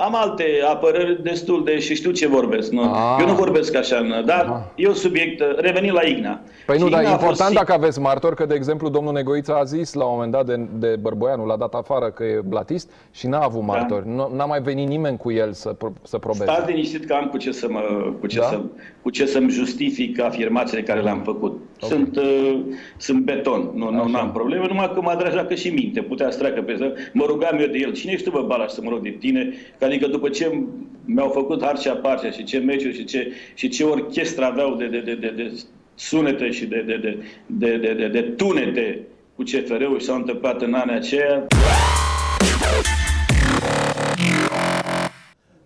am alte apărări destul de și știu ce vorbesc. Nu? Ah. Eu nu vorbesc așa, în- dar Ah. e un subiect, uh, revenind la Igna. Păi nu, Și dar e Igna a fost important si- dacă aveți martori, că, de exemplu, domnul Negoiță a zis la un moment dat de, de Bărboianu, l-a dat afară că e blatist și n-a avut Da. martori. Nu, n-a mai venit nimeni cu el să, pro- să probeze. Stați liniștit că am cu ce, să mă, cu ce, Da? să, cu ce să-mi justific afirmațiile care le-am făcut. Ok. Sunt, uh, sunt beton, nu, nu Așa. am probleme, numai că mă atrajacă și minte, putea să treacă pe să Mă rugam eu de el, cine ești tu, bă, Balaș, să mă rog de tine? Că adică după ce mi-au făcut harcea parcea și ce meciuri și ce, și ce orchestră aveau de, de, de, de, de sunete și de, de, de, de, de, de, de tunete cu CFR-ul și s-au întâmplat în anii aceia,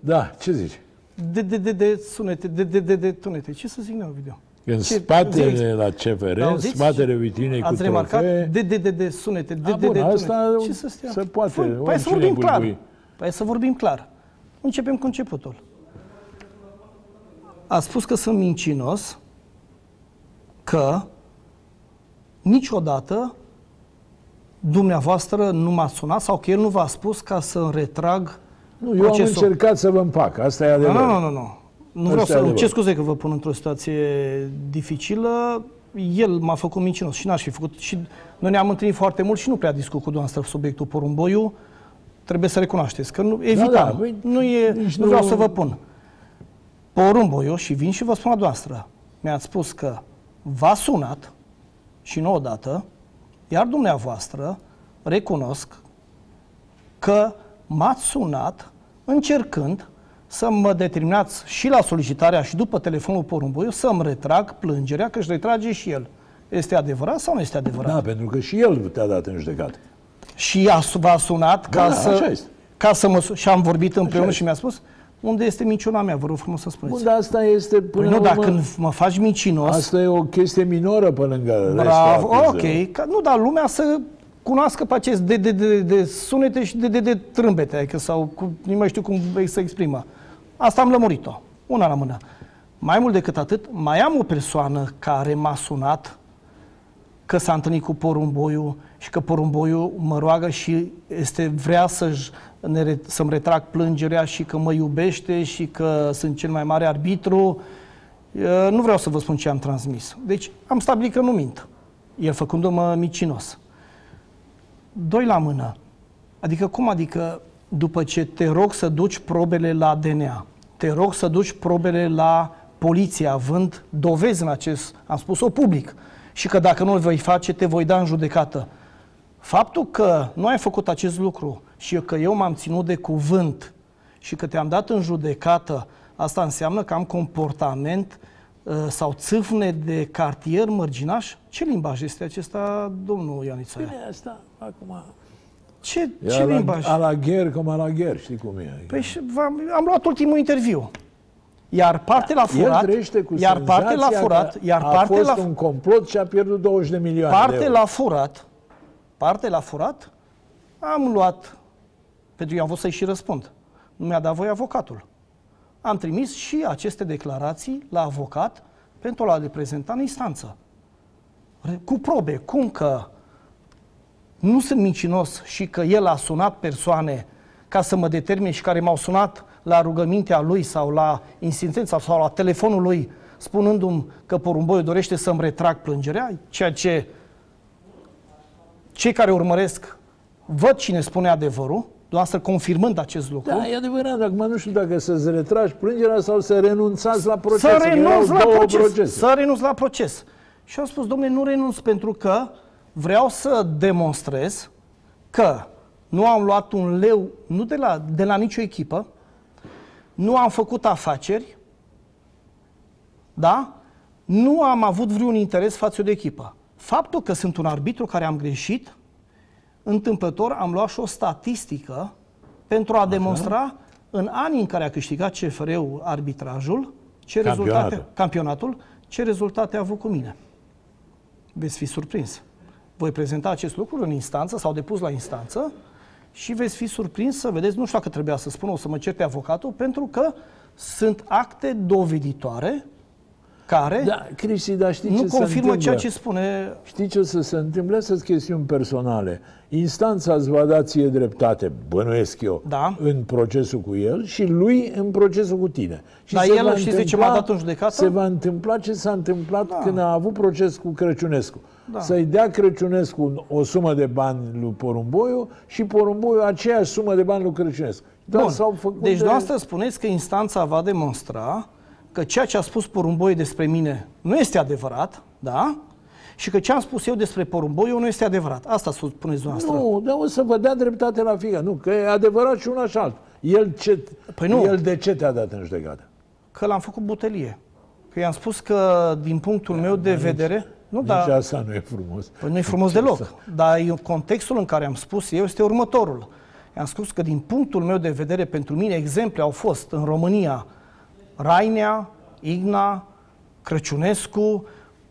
Da, ce zici? de, de, de, de sunete, de, de, de, de tunete. Ce să zic, Neovidiu? În Ce- spatele zic- la CFR, în Auziți? spatele vitrinei cu Ați remarcat? trofee, De, de, de, de sunete, de, A, de, bun, de asta tunete. Ce să stea? se poate, Fă- Păi să oricine vorbim clar. bulbui. Păi să vorbim clar. Începem cu începutul. A spus că sunt mincinos, că niciodată dumneavoastră nu m-a sunat sau că el nu v-a spus ca să retrag Nu, eu am procesul. încercat să vă împac, asta e Nu, adevărat. nu, nu, nu, nu. Nu Asta vreau e să... Îmi adevărat. cer scuze că vă pun într-o situație dificilă. El m-a făcut mincinos și n-aș fi făcut. Și noi ne-am întâlnit foarte mult și nu prea discut cu dumneavoastră subiectul porumboiu. Trebuie să recunoașteți că nu, evitam. da, băi, nu, e, nici nu nu- vreau să vă pun. Porumboiu și vin și vă spun la dumneavoastră. Mi-ați spus că v-a sunat și nu odată, iar dumneavoastră recunosc că m-ați sunat încercând să mă determinați și la solicitarea și după telefonul porumboiu să-mi retrag plângerea, că își retrage și el. Este adevărat sau nu este adevărat? Da, pentru că și el te-a dat în judecată. Și a, v-a sunat Da, ca, da, să, așa este. ca să mă... su- Și am vorbit împreună este. și mi-a spus unde este minciuna mea, vă rog frumos să spuneți. Bun, dar asta este până păi nu, la dar urmă, când mă faci mincinos, Asta e o chestie minoră pe lângă bravo, restul ok, acuzelor. ca, nu, dar lumea să cunoască pe acest de, de, de, de sunete și de, de, de trâmbete, adică sau cu, nu mai știu cum se exprimă. Asta am lămurit-o, una la mână. Mai mult decât atât, mai am o persoană care m-a sunat că s-a întâlnit cu porumboiul și că porumboiul mă roagă și este, vrea să-și, ne re- să-mi retrag plângerea și că mă iubește și că sunt cel mai mare arbitru. Uh, Nu vreau să vă spun ce am transmis. Deci am stabilit că nu mint. El făcându-mă micinos. Doi la mână. Adică cum adică după ce te rog să duci probele la DNA, te rog să duci probele la poliție, având dovezi în acest, am spus-o public, și că dacă nu le voi face, te voi da în judecată. Faptul că nu ai făcut acest lucru și că eu m-am ținut de cuvânt și că te-am dat în judecată, asta înseamnă că am comportament uh, sau țâfne de cartier mărginaș? Ce limbaj este acesta, domnul Ionițoia? Bine, asta acum... Ce, E ce a la, limbaj? a la gher, cum a la gher, știi cum e. Păi și v-am, am luat ultimul interviu. Iar parte la El furat, trăiește cu iar parte la senzația furat, că iar a parte fost la un complot și a pierdut 20 de milioane de parte euro. la furat, parte la furat, am luat, pentru că eu am vrut să-i și răspund. Nu mi-a dat voie avocatul. Am trimis și aceste declarații la avocat pentru a le prezenta în instanță. Re- Cu probe, cum că nu sunt mincinos și că el a sunat persoane ca să mă determine și care m-au sunat la rugămintea lui sau la insistența sau la telefonul lui spunându-mi că porumboiul dorește să-mi retrag plângerea, ceea ce cei care urmăresc văd cine spune adevărul, dumneavoastră confirmând acest lucru, Da, e adevărat, acum nu știu dacă să-ți retragi plângerea sau să renunțați la proces. să că renunț erau la două proces. procese. Să renunț la proces. Și am spus, domnule, nu renunț pentru că vreau să demonstrez că nu am luat un leu, nu de la, de la nicio echipă, nu am făcut afaceri, da? Nu am avut vreun interes față de echipă. Faptul că sunt un arbitru care am greșit, întâmplător am luat și o statistică pentru a demonstra în anii în care a câștigat CFR-ul arbitrajul, ce Campionatul. rezultate, campionatul, ce rezultate a avut cu mine. Veți fi surprins. Voi prezenta acest lucru în instanță sau depus la instanță și veți fi surprins să vedeți, nu știu dacă trebuia să spun, o să mă certe avocatul, pentru că sunt acte doveditoare care Da, Cristi, dar știi nu ce se confirmă întâmplă? ceea ce spune Știi ce o să se întâmple? Sunt chestiuni personale. Instanța îți va da ție dreptate, bănuiesc eu, Da. în procesul cu el și lui în procesul cu tine. Și Dar se el va știți de ce întâmpla- m-a dat în judecată? Se va întâmpla ce s-a întâmplat Da. când a avut proces cu Crăciunescu. Da. Să-i dea Crăciunescu o sumă de bani lui Porumboiu și Porumboiu aceeași sumă de bani lui Crăciunescu. Dar Bun. s-au făcut Deci de... dumneavoastră spuneți că instanța va demonstra că ceea ce a spus Porumboi despre mine nu este adevărat, da? Și că ce am spus eu despre Porumboiu nu este adevărat. Asta spuneți dumneavoastră. Nu, dar o să vă dea dreptate la fiecare. Nu, că e adevărat și una și alta. El, ce, Păi nu. el de ce te-a dat în judecată? Că l-am făcut butelie. Că i-am spus că, din punctul meu de vedere... Nu, Nici dar asta nu e frumos. Păi nu e frumos deloc. Dar eu- contextul în care am spus eu este următorul. I-am spus că din punctul meu de vedere, pentru mine, exemple au fost în România Rainea, Igna, Crăciunescu,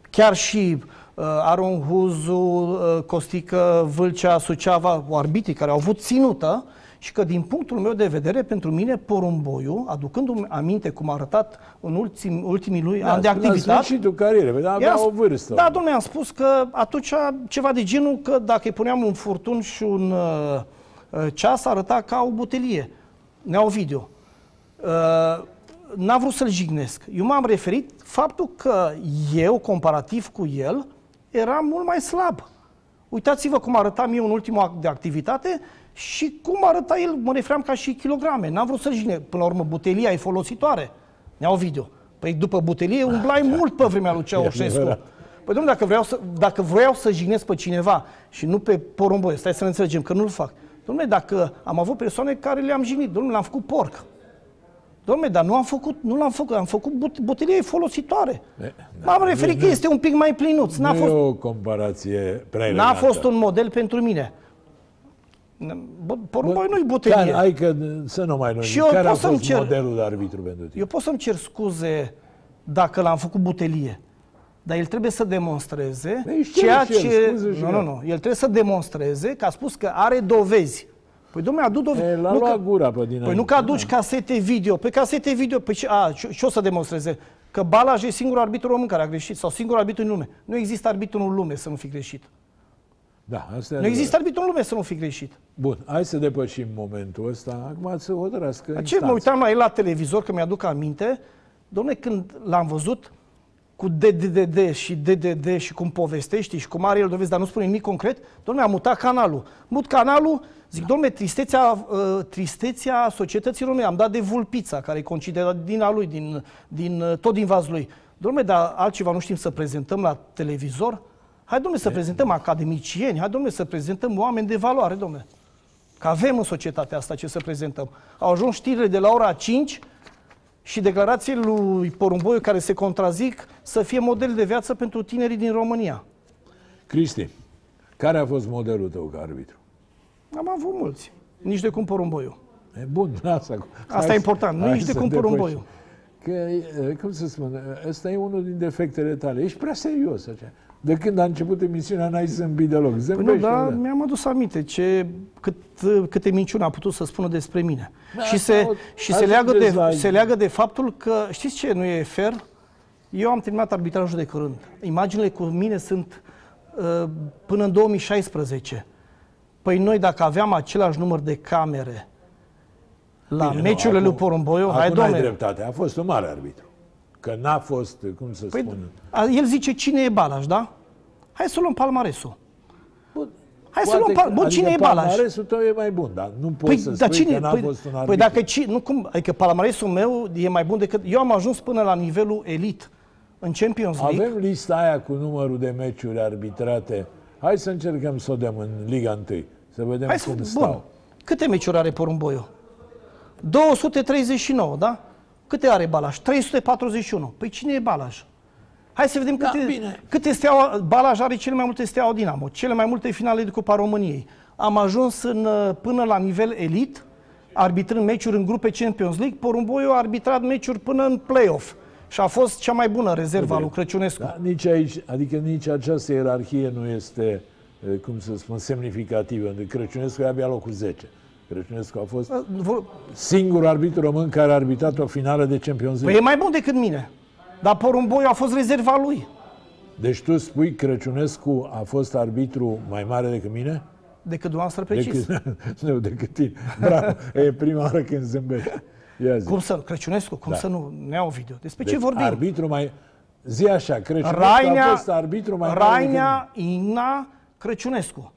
chiar și uh, Aron Huzu, uh, Costică, Vâlcea, Suceava, arbitrii care au avut ținută și că din punctul meu de vedere, pentru mine, porumboiul, aducându-mi aminte cum a arătat în ultim, ultimii lui Da, ani de La activitate, sfârșitul carierei, dar avea i-am o sp- vârstă. Da, domnule, am spus că atunci ceva de genul că dacă îi puneam un furtun și un uh, uh, ceas, arăta ca o butelie. Nea video. Uh, n-a vrut să-l jignesc. Eu m-am referit faptul că eu, comparativ cu el, eram mult mai slab. Uitați-vă cum arătam eu în ultimul act de activitate și cum arăta el, mă refeream ca și kilograme. N-am vrut să-l jignesc. Până la urmă, butelia e folositoare. Nea video. Păi după butelie umblai mult pe vremea lui (laughs) Ceaușescu. adevărat. Păi domnule, dacă vreau, să, dacă vreau să jignesc pe cineva și nu pe porumboi, stai să ne înțelegem că nu-l fac. Domnule, dacă am avut persoane care le-am jignit, domnule, l-am făcut porc. Domnule, dar nu am făcut, nu l-am făcut, am făcut but, butelie folositoare. E, M-am referit că este un pic mai plinuț. N-a nu fost, e o comparație prea n-a elegantă. fost un model pentru mine. Bă, Porumboi nu-i butelie. Care, hai că să nu mai lungim. Și eu Care a pot să-mi fost cer- modelul de arbitru pentru tine? Eu pot să-mi cer scuze dacă l-am făcut butelie, dar el trebuie să demonstreze Ei, își cere ceea și el ce... scuze și nu, el. nu, nu. El trebuie să demonstreze că a spus că are dovezi. Păi domnule, adu dovezi. E, l-a Nu luat că- gura pe dinainte. Păi nu că aduci casete video. Pe casete video, păi ce, a, și, și o să demonstreze că Balaj e singurul arbitru român care a greșit sau singurul arbitru în lume. Nu există arbitru în lume să nu fi greșit. Da, asta e Nu adevărat. există arbitru în lume să nu fi greșit. Bun, hai să depășim momentul ăsta. Acum să hotărască Ce mă instanța. uitam la el la televizor, că mi-aduc aminte, domne, când l-am văzut cu DDD și DDD și cum povestești și cum are el dovezi, dar nu spune nimic concret, domne, am mutat canalul. Mut canalul, zic, domne, tristețea, uh, tristețea societății române, am dat de vulpița, care e considerat din a lui, din, din, uh, tot din vazul lui. Domne, dar altceva nu știm să prezentăm la televizor? Hai, domne, să prezentăm academicieni, hai, domne, să prezentăm oameni de valoare, domne. Că avem în societatea asta ce să prezentăm. Au ajuns știrile de la ora 5 și declarațiile lui Porumboiu care se contrazic să fie model de viață pentru tinerii din România. Cristi, care a fost modelul tău ca arbitru? Am avut mulți. Nici de cum Porumboiu. E bun, (laughs) lasă. Asta e important, nu hai ești de să cum depășim. porumboiul. Că, e, cum să spun, ăsta e unul din defectele tale. Ești prea serios. Așa. De când a început emisiunea, n-ai zâmbit deloc. Păi nu, Zâmbește, dar da. mi-am adus aminte ce, cât, câte minciuni a putut să spună despre mine. Da, și se, sau- și se, leagă de, ajungeți la- se leagă de faptul că, știți ce nu e fair? Eu am terminat arbitrajul de curând. Imaginile cu mine sunt uh, până în 2016. Păi noi dacă aveam același număr de camere la Bine, nu, meciurile lui acum- Porumboiu, hai acum n-ai domne, dreptate. A fost un mare arbitru. Că n-a fost, cum să Păi, spun... a- el zice cine e Balaj, da? Hai să luăm palmaresul. Bun, Hai să poate luăm pal- că- Bun, cine e Balaj? palmaresul tău e mai bun, dar nu poți Păi, să dar spui cine? că n-a păi, fost un arbitru. păi dacă ci, nu cum, adică palmaresul meu e mai bun decât eu am ajuns până la nivelul elit în Champions League. Avem lista aia cu numărul de meciuri arbitrate. Hai să încercăm să o dăm în Liga 1. Să vedem Hai să cum bun. stau. Câte meciuri are Porumboiu? 239, da? Câte are Balaj? 341. Păi cine e Balaj? Hai să vedem Da, câte, bine. câte steaua, Balaj are cele mai multe steaua Dinamo, cele mai multe finale de Cupa României. Am ajuns în, uh, până la nivel elit, arbitrând meciuri în grupe Champions League. Porumboiu a arbitrat meciuri până în play-off și a fost cea mai bună rezervă a lui Crăciunescu. Da, nici aici, adică nici această ierarhie nu este, eh, cum să spun, semnificativă. Crăciunescu e abia locul 10. Crăciunescu a fost Vor- singurul arbitru român care a arbitrat o finală de Champions Păi League. e mai bun decât mine. Dar Porumboiu a fost rezerva lui. Deci tu spui Crăciunescu a fost arbitru mai mare decât mine? Decât dumneavoastră precis. Decât, (laughs) nu, decât tine. Bravo, (laughs) e prima oară când zâmbești. Ia zi. Cum să, Crăciunescu, cum Da. să nu, ne iau video. Despre Deci ce vorbim? Arbitru mai... Zi așa, Crăciunescu Rainea, a fost arbitru mai mare decât Rainea Igna Crăciunescu.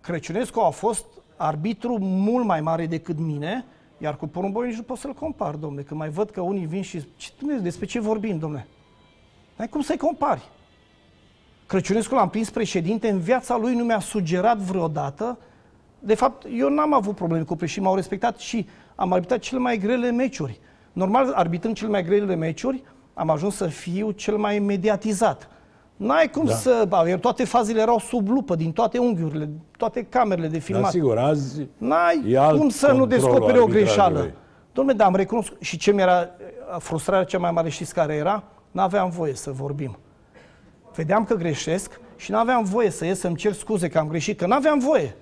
Crăciunescu a fost arbitru mult mai mare decât mine, iar cu Porumboiu nici nu pot să-l compar, domne, că mai văd că unii vin și... Ce, domne, despre ce vorbim, domne? N-ai cum să-i compari. Crăciunescu l-am prins președinte, în viața lui nu mi-a sugerat vreodată. De fapt, eu n-am avut probleme cu președinte, m-au respectat și am arbitrat cele mai grele meciuri. Normal, arbitrând cele mai grele meciuri, am ajuns să fiu cel mai mediatizat. N-ai cum Da. da. să... Ba, iar toate fazele erau sub lupă, din toate unghiurile, toate camerele de Dar filmat. sigur, azi N-ai e alt cum să nu controlul descoperi o arbitrajului. greșeală. Dom'le, dar am recunoscut. Și ce mi-era frustrarea cea mai mare, știți care era? N-aveam voie să vorbim. Vedeam că greșesc și n-aveam voie să ies să-mi cer scuze că am greșit, că n-aveam voie.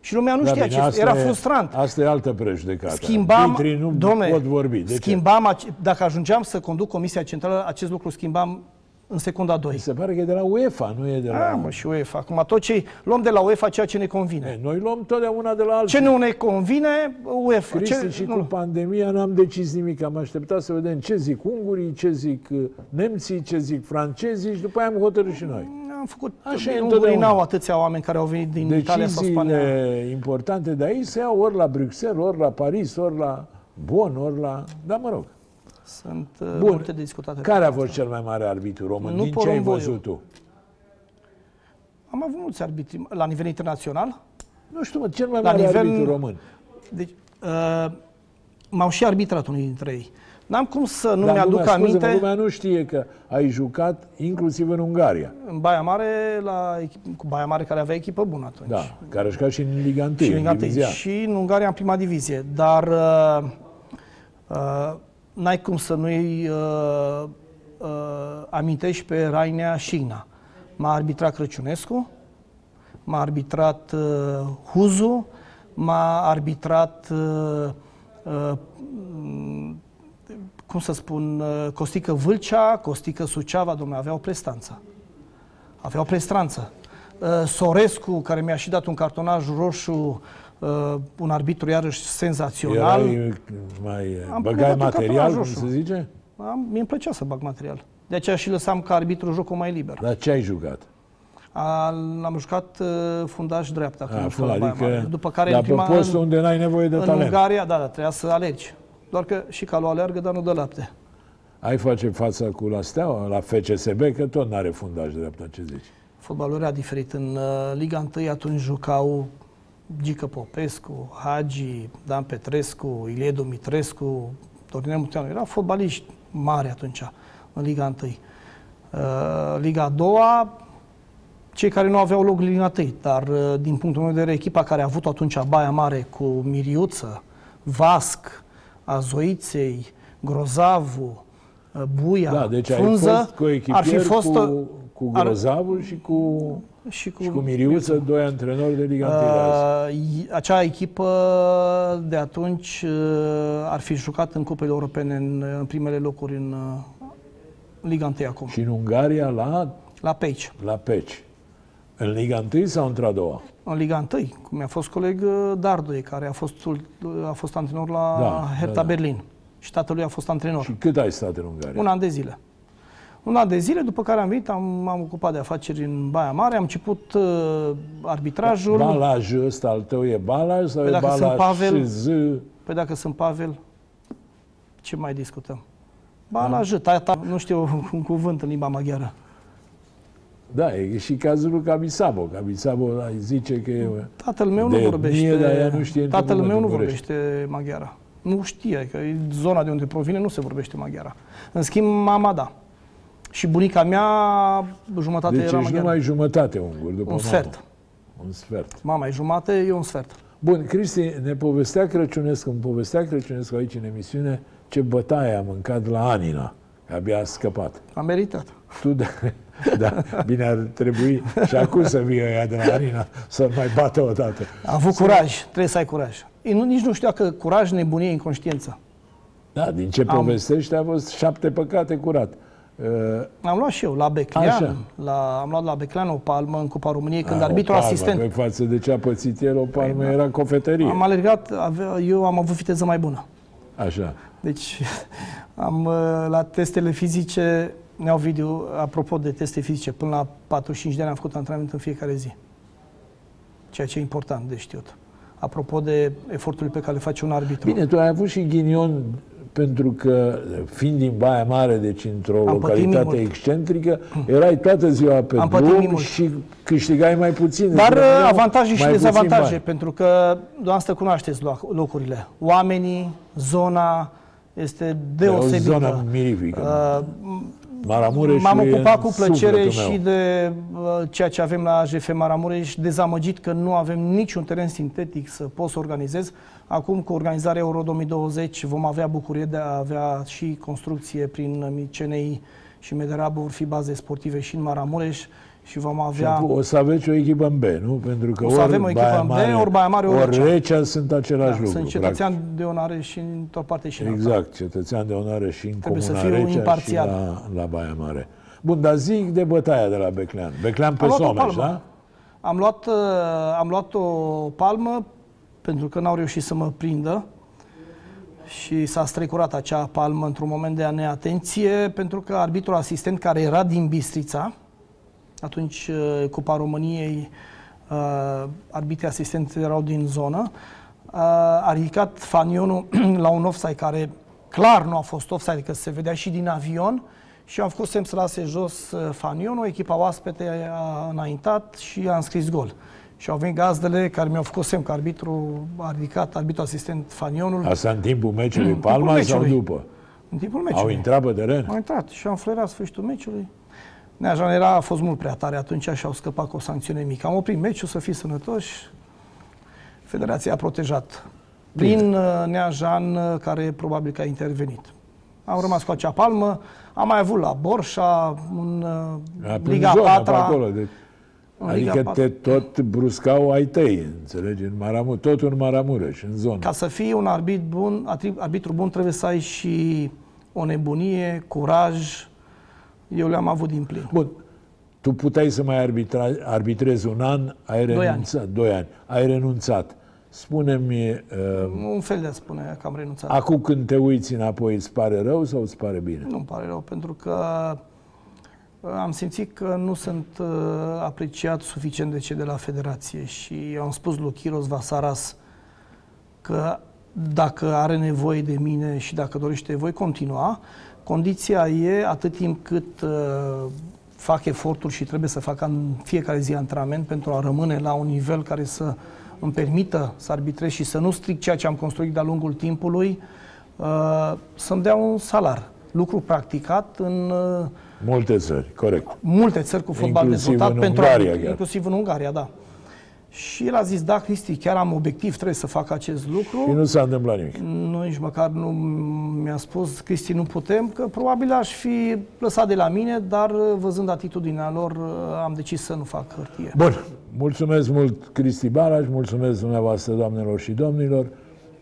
Și lumea nu Da, știa bine, ce asta Era e- frustrant. Asta e altă prejudecată. Schimbam, Titrii nu domne, pot vorbi. De ce? schimbam, ace- dacă ajungeam să conduc Comisia Centrală, acest lucru schimbam în secunda 2. Mi se pare că e de la UEFA, nu e de la... Ah, mă, și UEFA. Acum tot ce luăm de la UEFA ceea ce ne convine. E, noi luăm totdeauna de la alții. Ce nu ne convine, UEFA. Cristi, ce, și nu. cu pandemia n-am decis nimic. Am așteptat să vedem ce zic ungurii, ce zic uh, nemții, ce zic francezii și după aia am hotărât și noi. Am făcut. Așa e Ungurii întotdeauna. n-au atâția oameni care au venit din Italia sau Spania. Deciziile importante de aici se iau ori la Bruxelles, ori la Paris, ori la Bonn, ori la... Da, mă rog. Sunt uh, Bun. multe de discutate. Care a fost cel mai mare arbitru român? Nu Din ce ai porumboiul. văzut tu? Am avut mulți arbitri la nivel internațional. Nu știu, mă, cel mai La mare nivel- arbitru român. Deci, uh, m-au și arbitrat unii dintre ei. N-am cum să nu Dar mi-aduc lumea, scuze-mă, aminte. lumea nu știe că ai jucat inclusiv în Ungaria. În Baia Mare, la, echip- cu Baia Mare care avea echipă bună atunci. Da, care a jucat și în Liga 1, și în în Liga divizia. întâi. Și în Ungaria în prima divizie. Dar uh, uh, n-ai cum să nu-i uh, uh, amintești pe Rainea Șigna. M-a arbitrat Crăciunescu, m-a arbitrat uh, Huzu, m-a arbitrat uh, uh, m, cum să spun, uh, Costică Vâlcea, Costică Suceava, domnule, aveau prestanță. Aveau prestranță. Uh, Sorescu, care mi-a și dat un cartonaj roșu, uh, un arbitru iarăși senzațional. Erai mai Am băgai dat un material, cartonaș cum roșu. se zice? Am, mie îmi plăcea să bag material. De aceea și lăsam ca arbitru jocul mai liber. Dar ce ai jucat? A, am jucat uh, fundaș dreapta când A, am fost la Baia adică, Mare. După care dar în prima, pe postul în, unde n-ai nevoie de în talent. Ungaria, da, da, trebuia să alergi. Doar că și calul alergă, dar nu dă lapte. Ai face față cu la Steaua, la FCSB, că tot n-are fundaș dreapta, ce zici? Fotbalul era diferit. În uh, Liga 1 atunci jucau Gică Popescu, Hagi, Dan Petrescu, Ilie Dumitrescu, Dorinel Muteanu. Erau fotbaliști mari atunci în Liga 1. Uh, Liga a doua, cei care nu aveau loc în Liga 1, dar uh, din punctul meu de vedere, echipa care a avut atunci Baia Mare cu Miriuță, Vasc, Azoiței, Grozavu, uh, Buia, Da, deci ai Frunză, fost cu ar fi fost uh, cu, cu ar- Grozavul și cu, și cu, și cu Miriuță, doi antrenori de Liga 1 de azi. Uh, i- acea echipă de atunci uh, ar fi jucat în cupele europene în, în primele locuri în uh, Liga 1 acum, Și în Ungaria la, la Peici, la Peci. În Liga 1 sau într-a doua? în Liga 1, cum mi-a fost coleg uh, Dardoe, care a fost, ul- a fost antrenor la Da, Hertha da, da. Berlin. Și tatălui a fost antrenor. Și cât ai stat în Ungaria? Un an de zile. Un an de zile, după care am venit, am, m-am ocupat de afaceri în Baia Mare, am început uh, arbitrajul. Balajul ăsta al tău e balaj sau Păi e dacă sunt balaj Pavel- și z? Păi dacă sunt Pavel, ce mai discutăm? Ba, la J, tata, nu știu (laughs) un cuvânt în limba maghiară. Da, e și cazul lui Cabisabo. Cabisabo îi zice că e... Tatăl meu De nu etnie, vorbește. dar ea nu știe în ce Tatăl cuvânt meu nu vorbește. vorbește maghiara. Nu știe, că e zona de unde provine nu se vorbește maghiara. În schimb, mama da. Și bunica mea, jumătate Deci era ești maghiară. numai jumătate ungur după Un mamă. sfert. Un sfert. Mama e jumate, eu un sfert. Bun, Cristi, ne povestea Crăciunescu, îmi povestea Crăciunescu aici în emisiune ce bătaie a mâncat la Anina, că abia a scăpat. Am meritat. Tu, da, (laughs) da, bine ar trebui și acum să vii ăia de la Anina să mai bată o dată. A avut curaj, trebuie să ai curaj. Ei, nu, nici nu știa că curaj, nebunie, inconștiență. Da, din ce Am- povestești a fost șapte păcate curat. Uh, Am luat și eu la Așa. Beclean, la, am luat la Beclean o palmă în Cupa României când a, arbitru o palmă, asistent. Pe față de ce a pățit el, o palmă era cofetărie. Am alergat, avea, eu am avut viteză mai bună. Așa. Deci (laughs) am uh, la testele fizice, ne-au video, apropo de teste fizice, până la 45 de ani am făcut antrenament în fiecare zi. Ceea ce e important de știut. Apropo de eforturile pe care le face un arbitru. Bine, tu ai avut și ghinion pentru că, fiind din Baia Mare, deci într-o Am pătimit localitate mult. excentrică, erai toată ziua pe Am pătimit drum mult. și câștigai mai puțin. Dar Deci, uh, rămâneau avantaje și mai puțin dezavantaje, bani. pentru că dumneavoastră cunoașteți loc- locurile. Oamenii, zona este E o deosebită. zonă mirifică. Uh, Maramureșul M-am e ocupat în cu plăcere sufletul meu. și de uh, ceea ce avem la AJF Maramureș, dezamăgit că nu avem niciun teren sintetic să pot să organizez. Acum, cu organizarea Euro 2020, vom avea bucurie de a avea și construcție prin CNI și Mederabu, vor fi baze sportive și în Maramureș și vom Și avea... acum o să aveți o echipă în B, nu? Pentru că O să avem o echipă în B, ori Baia Mare, ori ori Recea. Recea sunt același lucru. sunt practic. cetățean de onoare și într-o parte și în alta. Exact, cetățean de onoare și în Trebuie să Comuna fiu Recea imparțial. și la, la Baia Mare. Bun, dar zic de bătaia de la Beclean. Beclean pe Am luat o Someș, palmă. da? Am luat, uh, am luat o palmă pentru că n-au reușit să mă prindă și s-a strecurat acea palmă într-un moment de neatenție pentru că arbitrul asistent care era din Bistrița, atunci uh, Cupa României, uh, arbitrii asistenți erau din zonă, uh, a ridicat fanionul (clears throat) la un offside care clar nu a fost offside, că se vedea și din avion și am făcut semn să lase jos uh, fanionul, echipa oaspete a înaintat și a înscris gol. Și au venit gazdele care mi-au făcut semn că arbitru a ridicat, arbitru asistent fanionul Asta în timpul meciului (clears throat) Palma timpul meciului. sau după? în timpul meciului. Au intrat pe teren? Au intrat și am fluierat sfârșitul meciului. Neajan era, a fost mult prea tare atunci și au scăpat cu o sancțiune mică. Am oprit meciul, să fii sănătoși. Federația a protejat. Prin uh, Neajan, uh, care probabil că a intervenit. Am rămas cu acea palmă. Am mai avut la Borșa, în uh, A, prin Liga zona, 4 pe acolo. De... În Liga Adică patru. te tot bruscau ai tăi, înțelegi? În Maramu, tot în Maramureș, în zonă. Ca să fii un arbitru bun, atri- arbitru bun trebuie să ai și o nebunie, curaj. Eu le-am avut din plin. Bun. Tu puteai să mai arbitra, arbitrezi un an, ai Doi renunțat. Doi ani. Ai renunțat. Spune-mi, uh, Un fel de a spune că am renunțat. acum când te uiți înapoi, îți pare rău sau îți pare bine? Nu-mi pare rău, pentru că uh, am simțit că nu sunt uh, apreciat suficient de cei de la Federație și eu am spus lui Chiros Vasaras că dacă are nevoie de mine și dacă dorește, voi continua. Condiția e atât timp cât uh, fac eforturi și trebuie să fac în fiecare zi antrenament pentru a rămâne la un nivel care să îmi permită să arbitrez și să nu stric ceea ce am construit de-a lungul timpului, uh, să-mi dea un salar. Lucru practicat în uh, Multe țări, corect. multe țări cu fotbal Inclusiv dezvoltat în pentru Ungaria arbitri, chiar. inclusiv în Ungaria, da. Și el a zis, da, Cristi, chiar am obiectiv, trebuie să fac acest lucru. Și nu s-a întâmplat nimic. Nu, nici măcar nu mi-a spus, Cristi, nu putem, că probabil aș fi lăsat de la mine, dar văzând atitudinea lor, am decis să nu fac hârtie. Bun. Mulțumesc mult, Cristi Balaș, mulțumesc dumneavoastră, doamnelor și domnilor.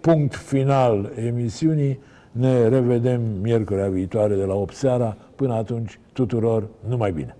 Punct final emisiunii. Ne revedem miercurea viitoare de la 8 seara. Până atunci, tuturor, numai bine!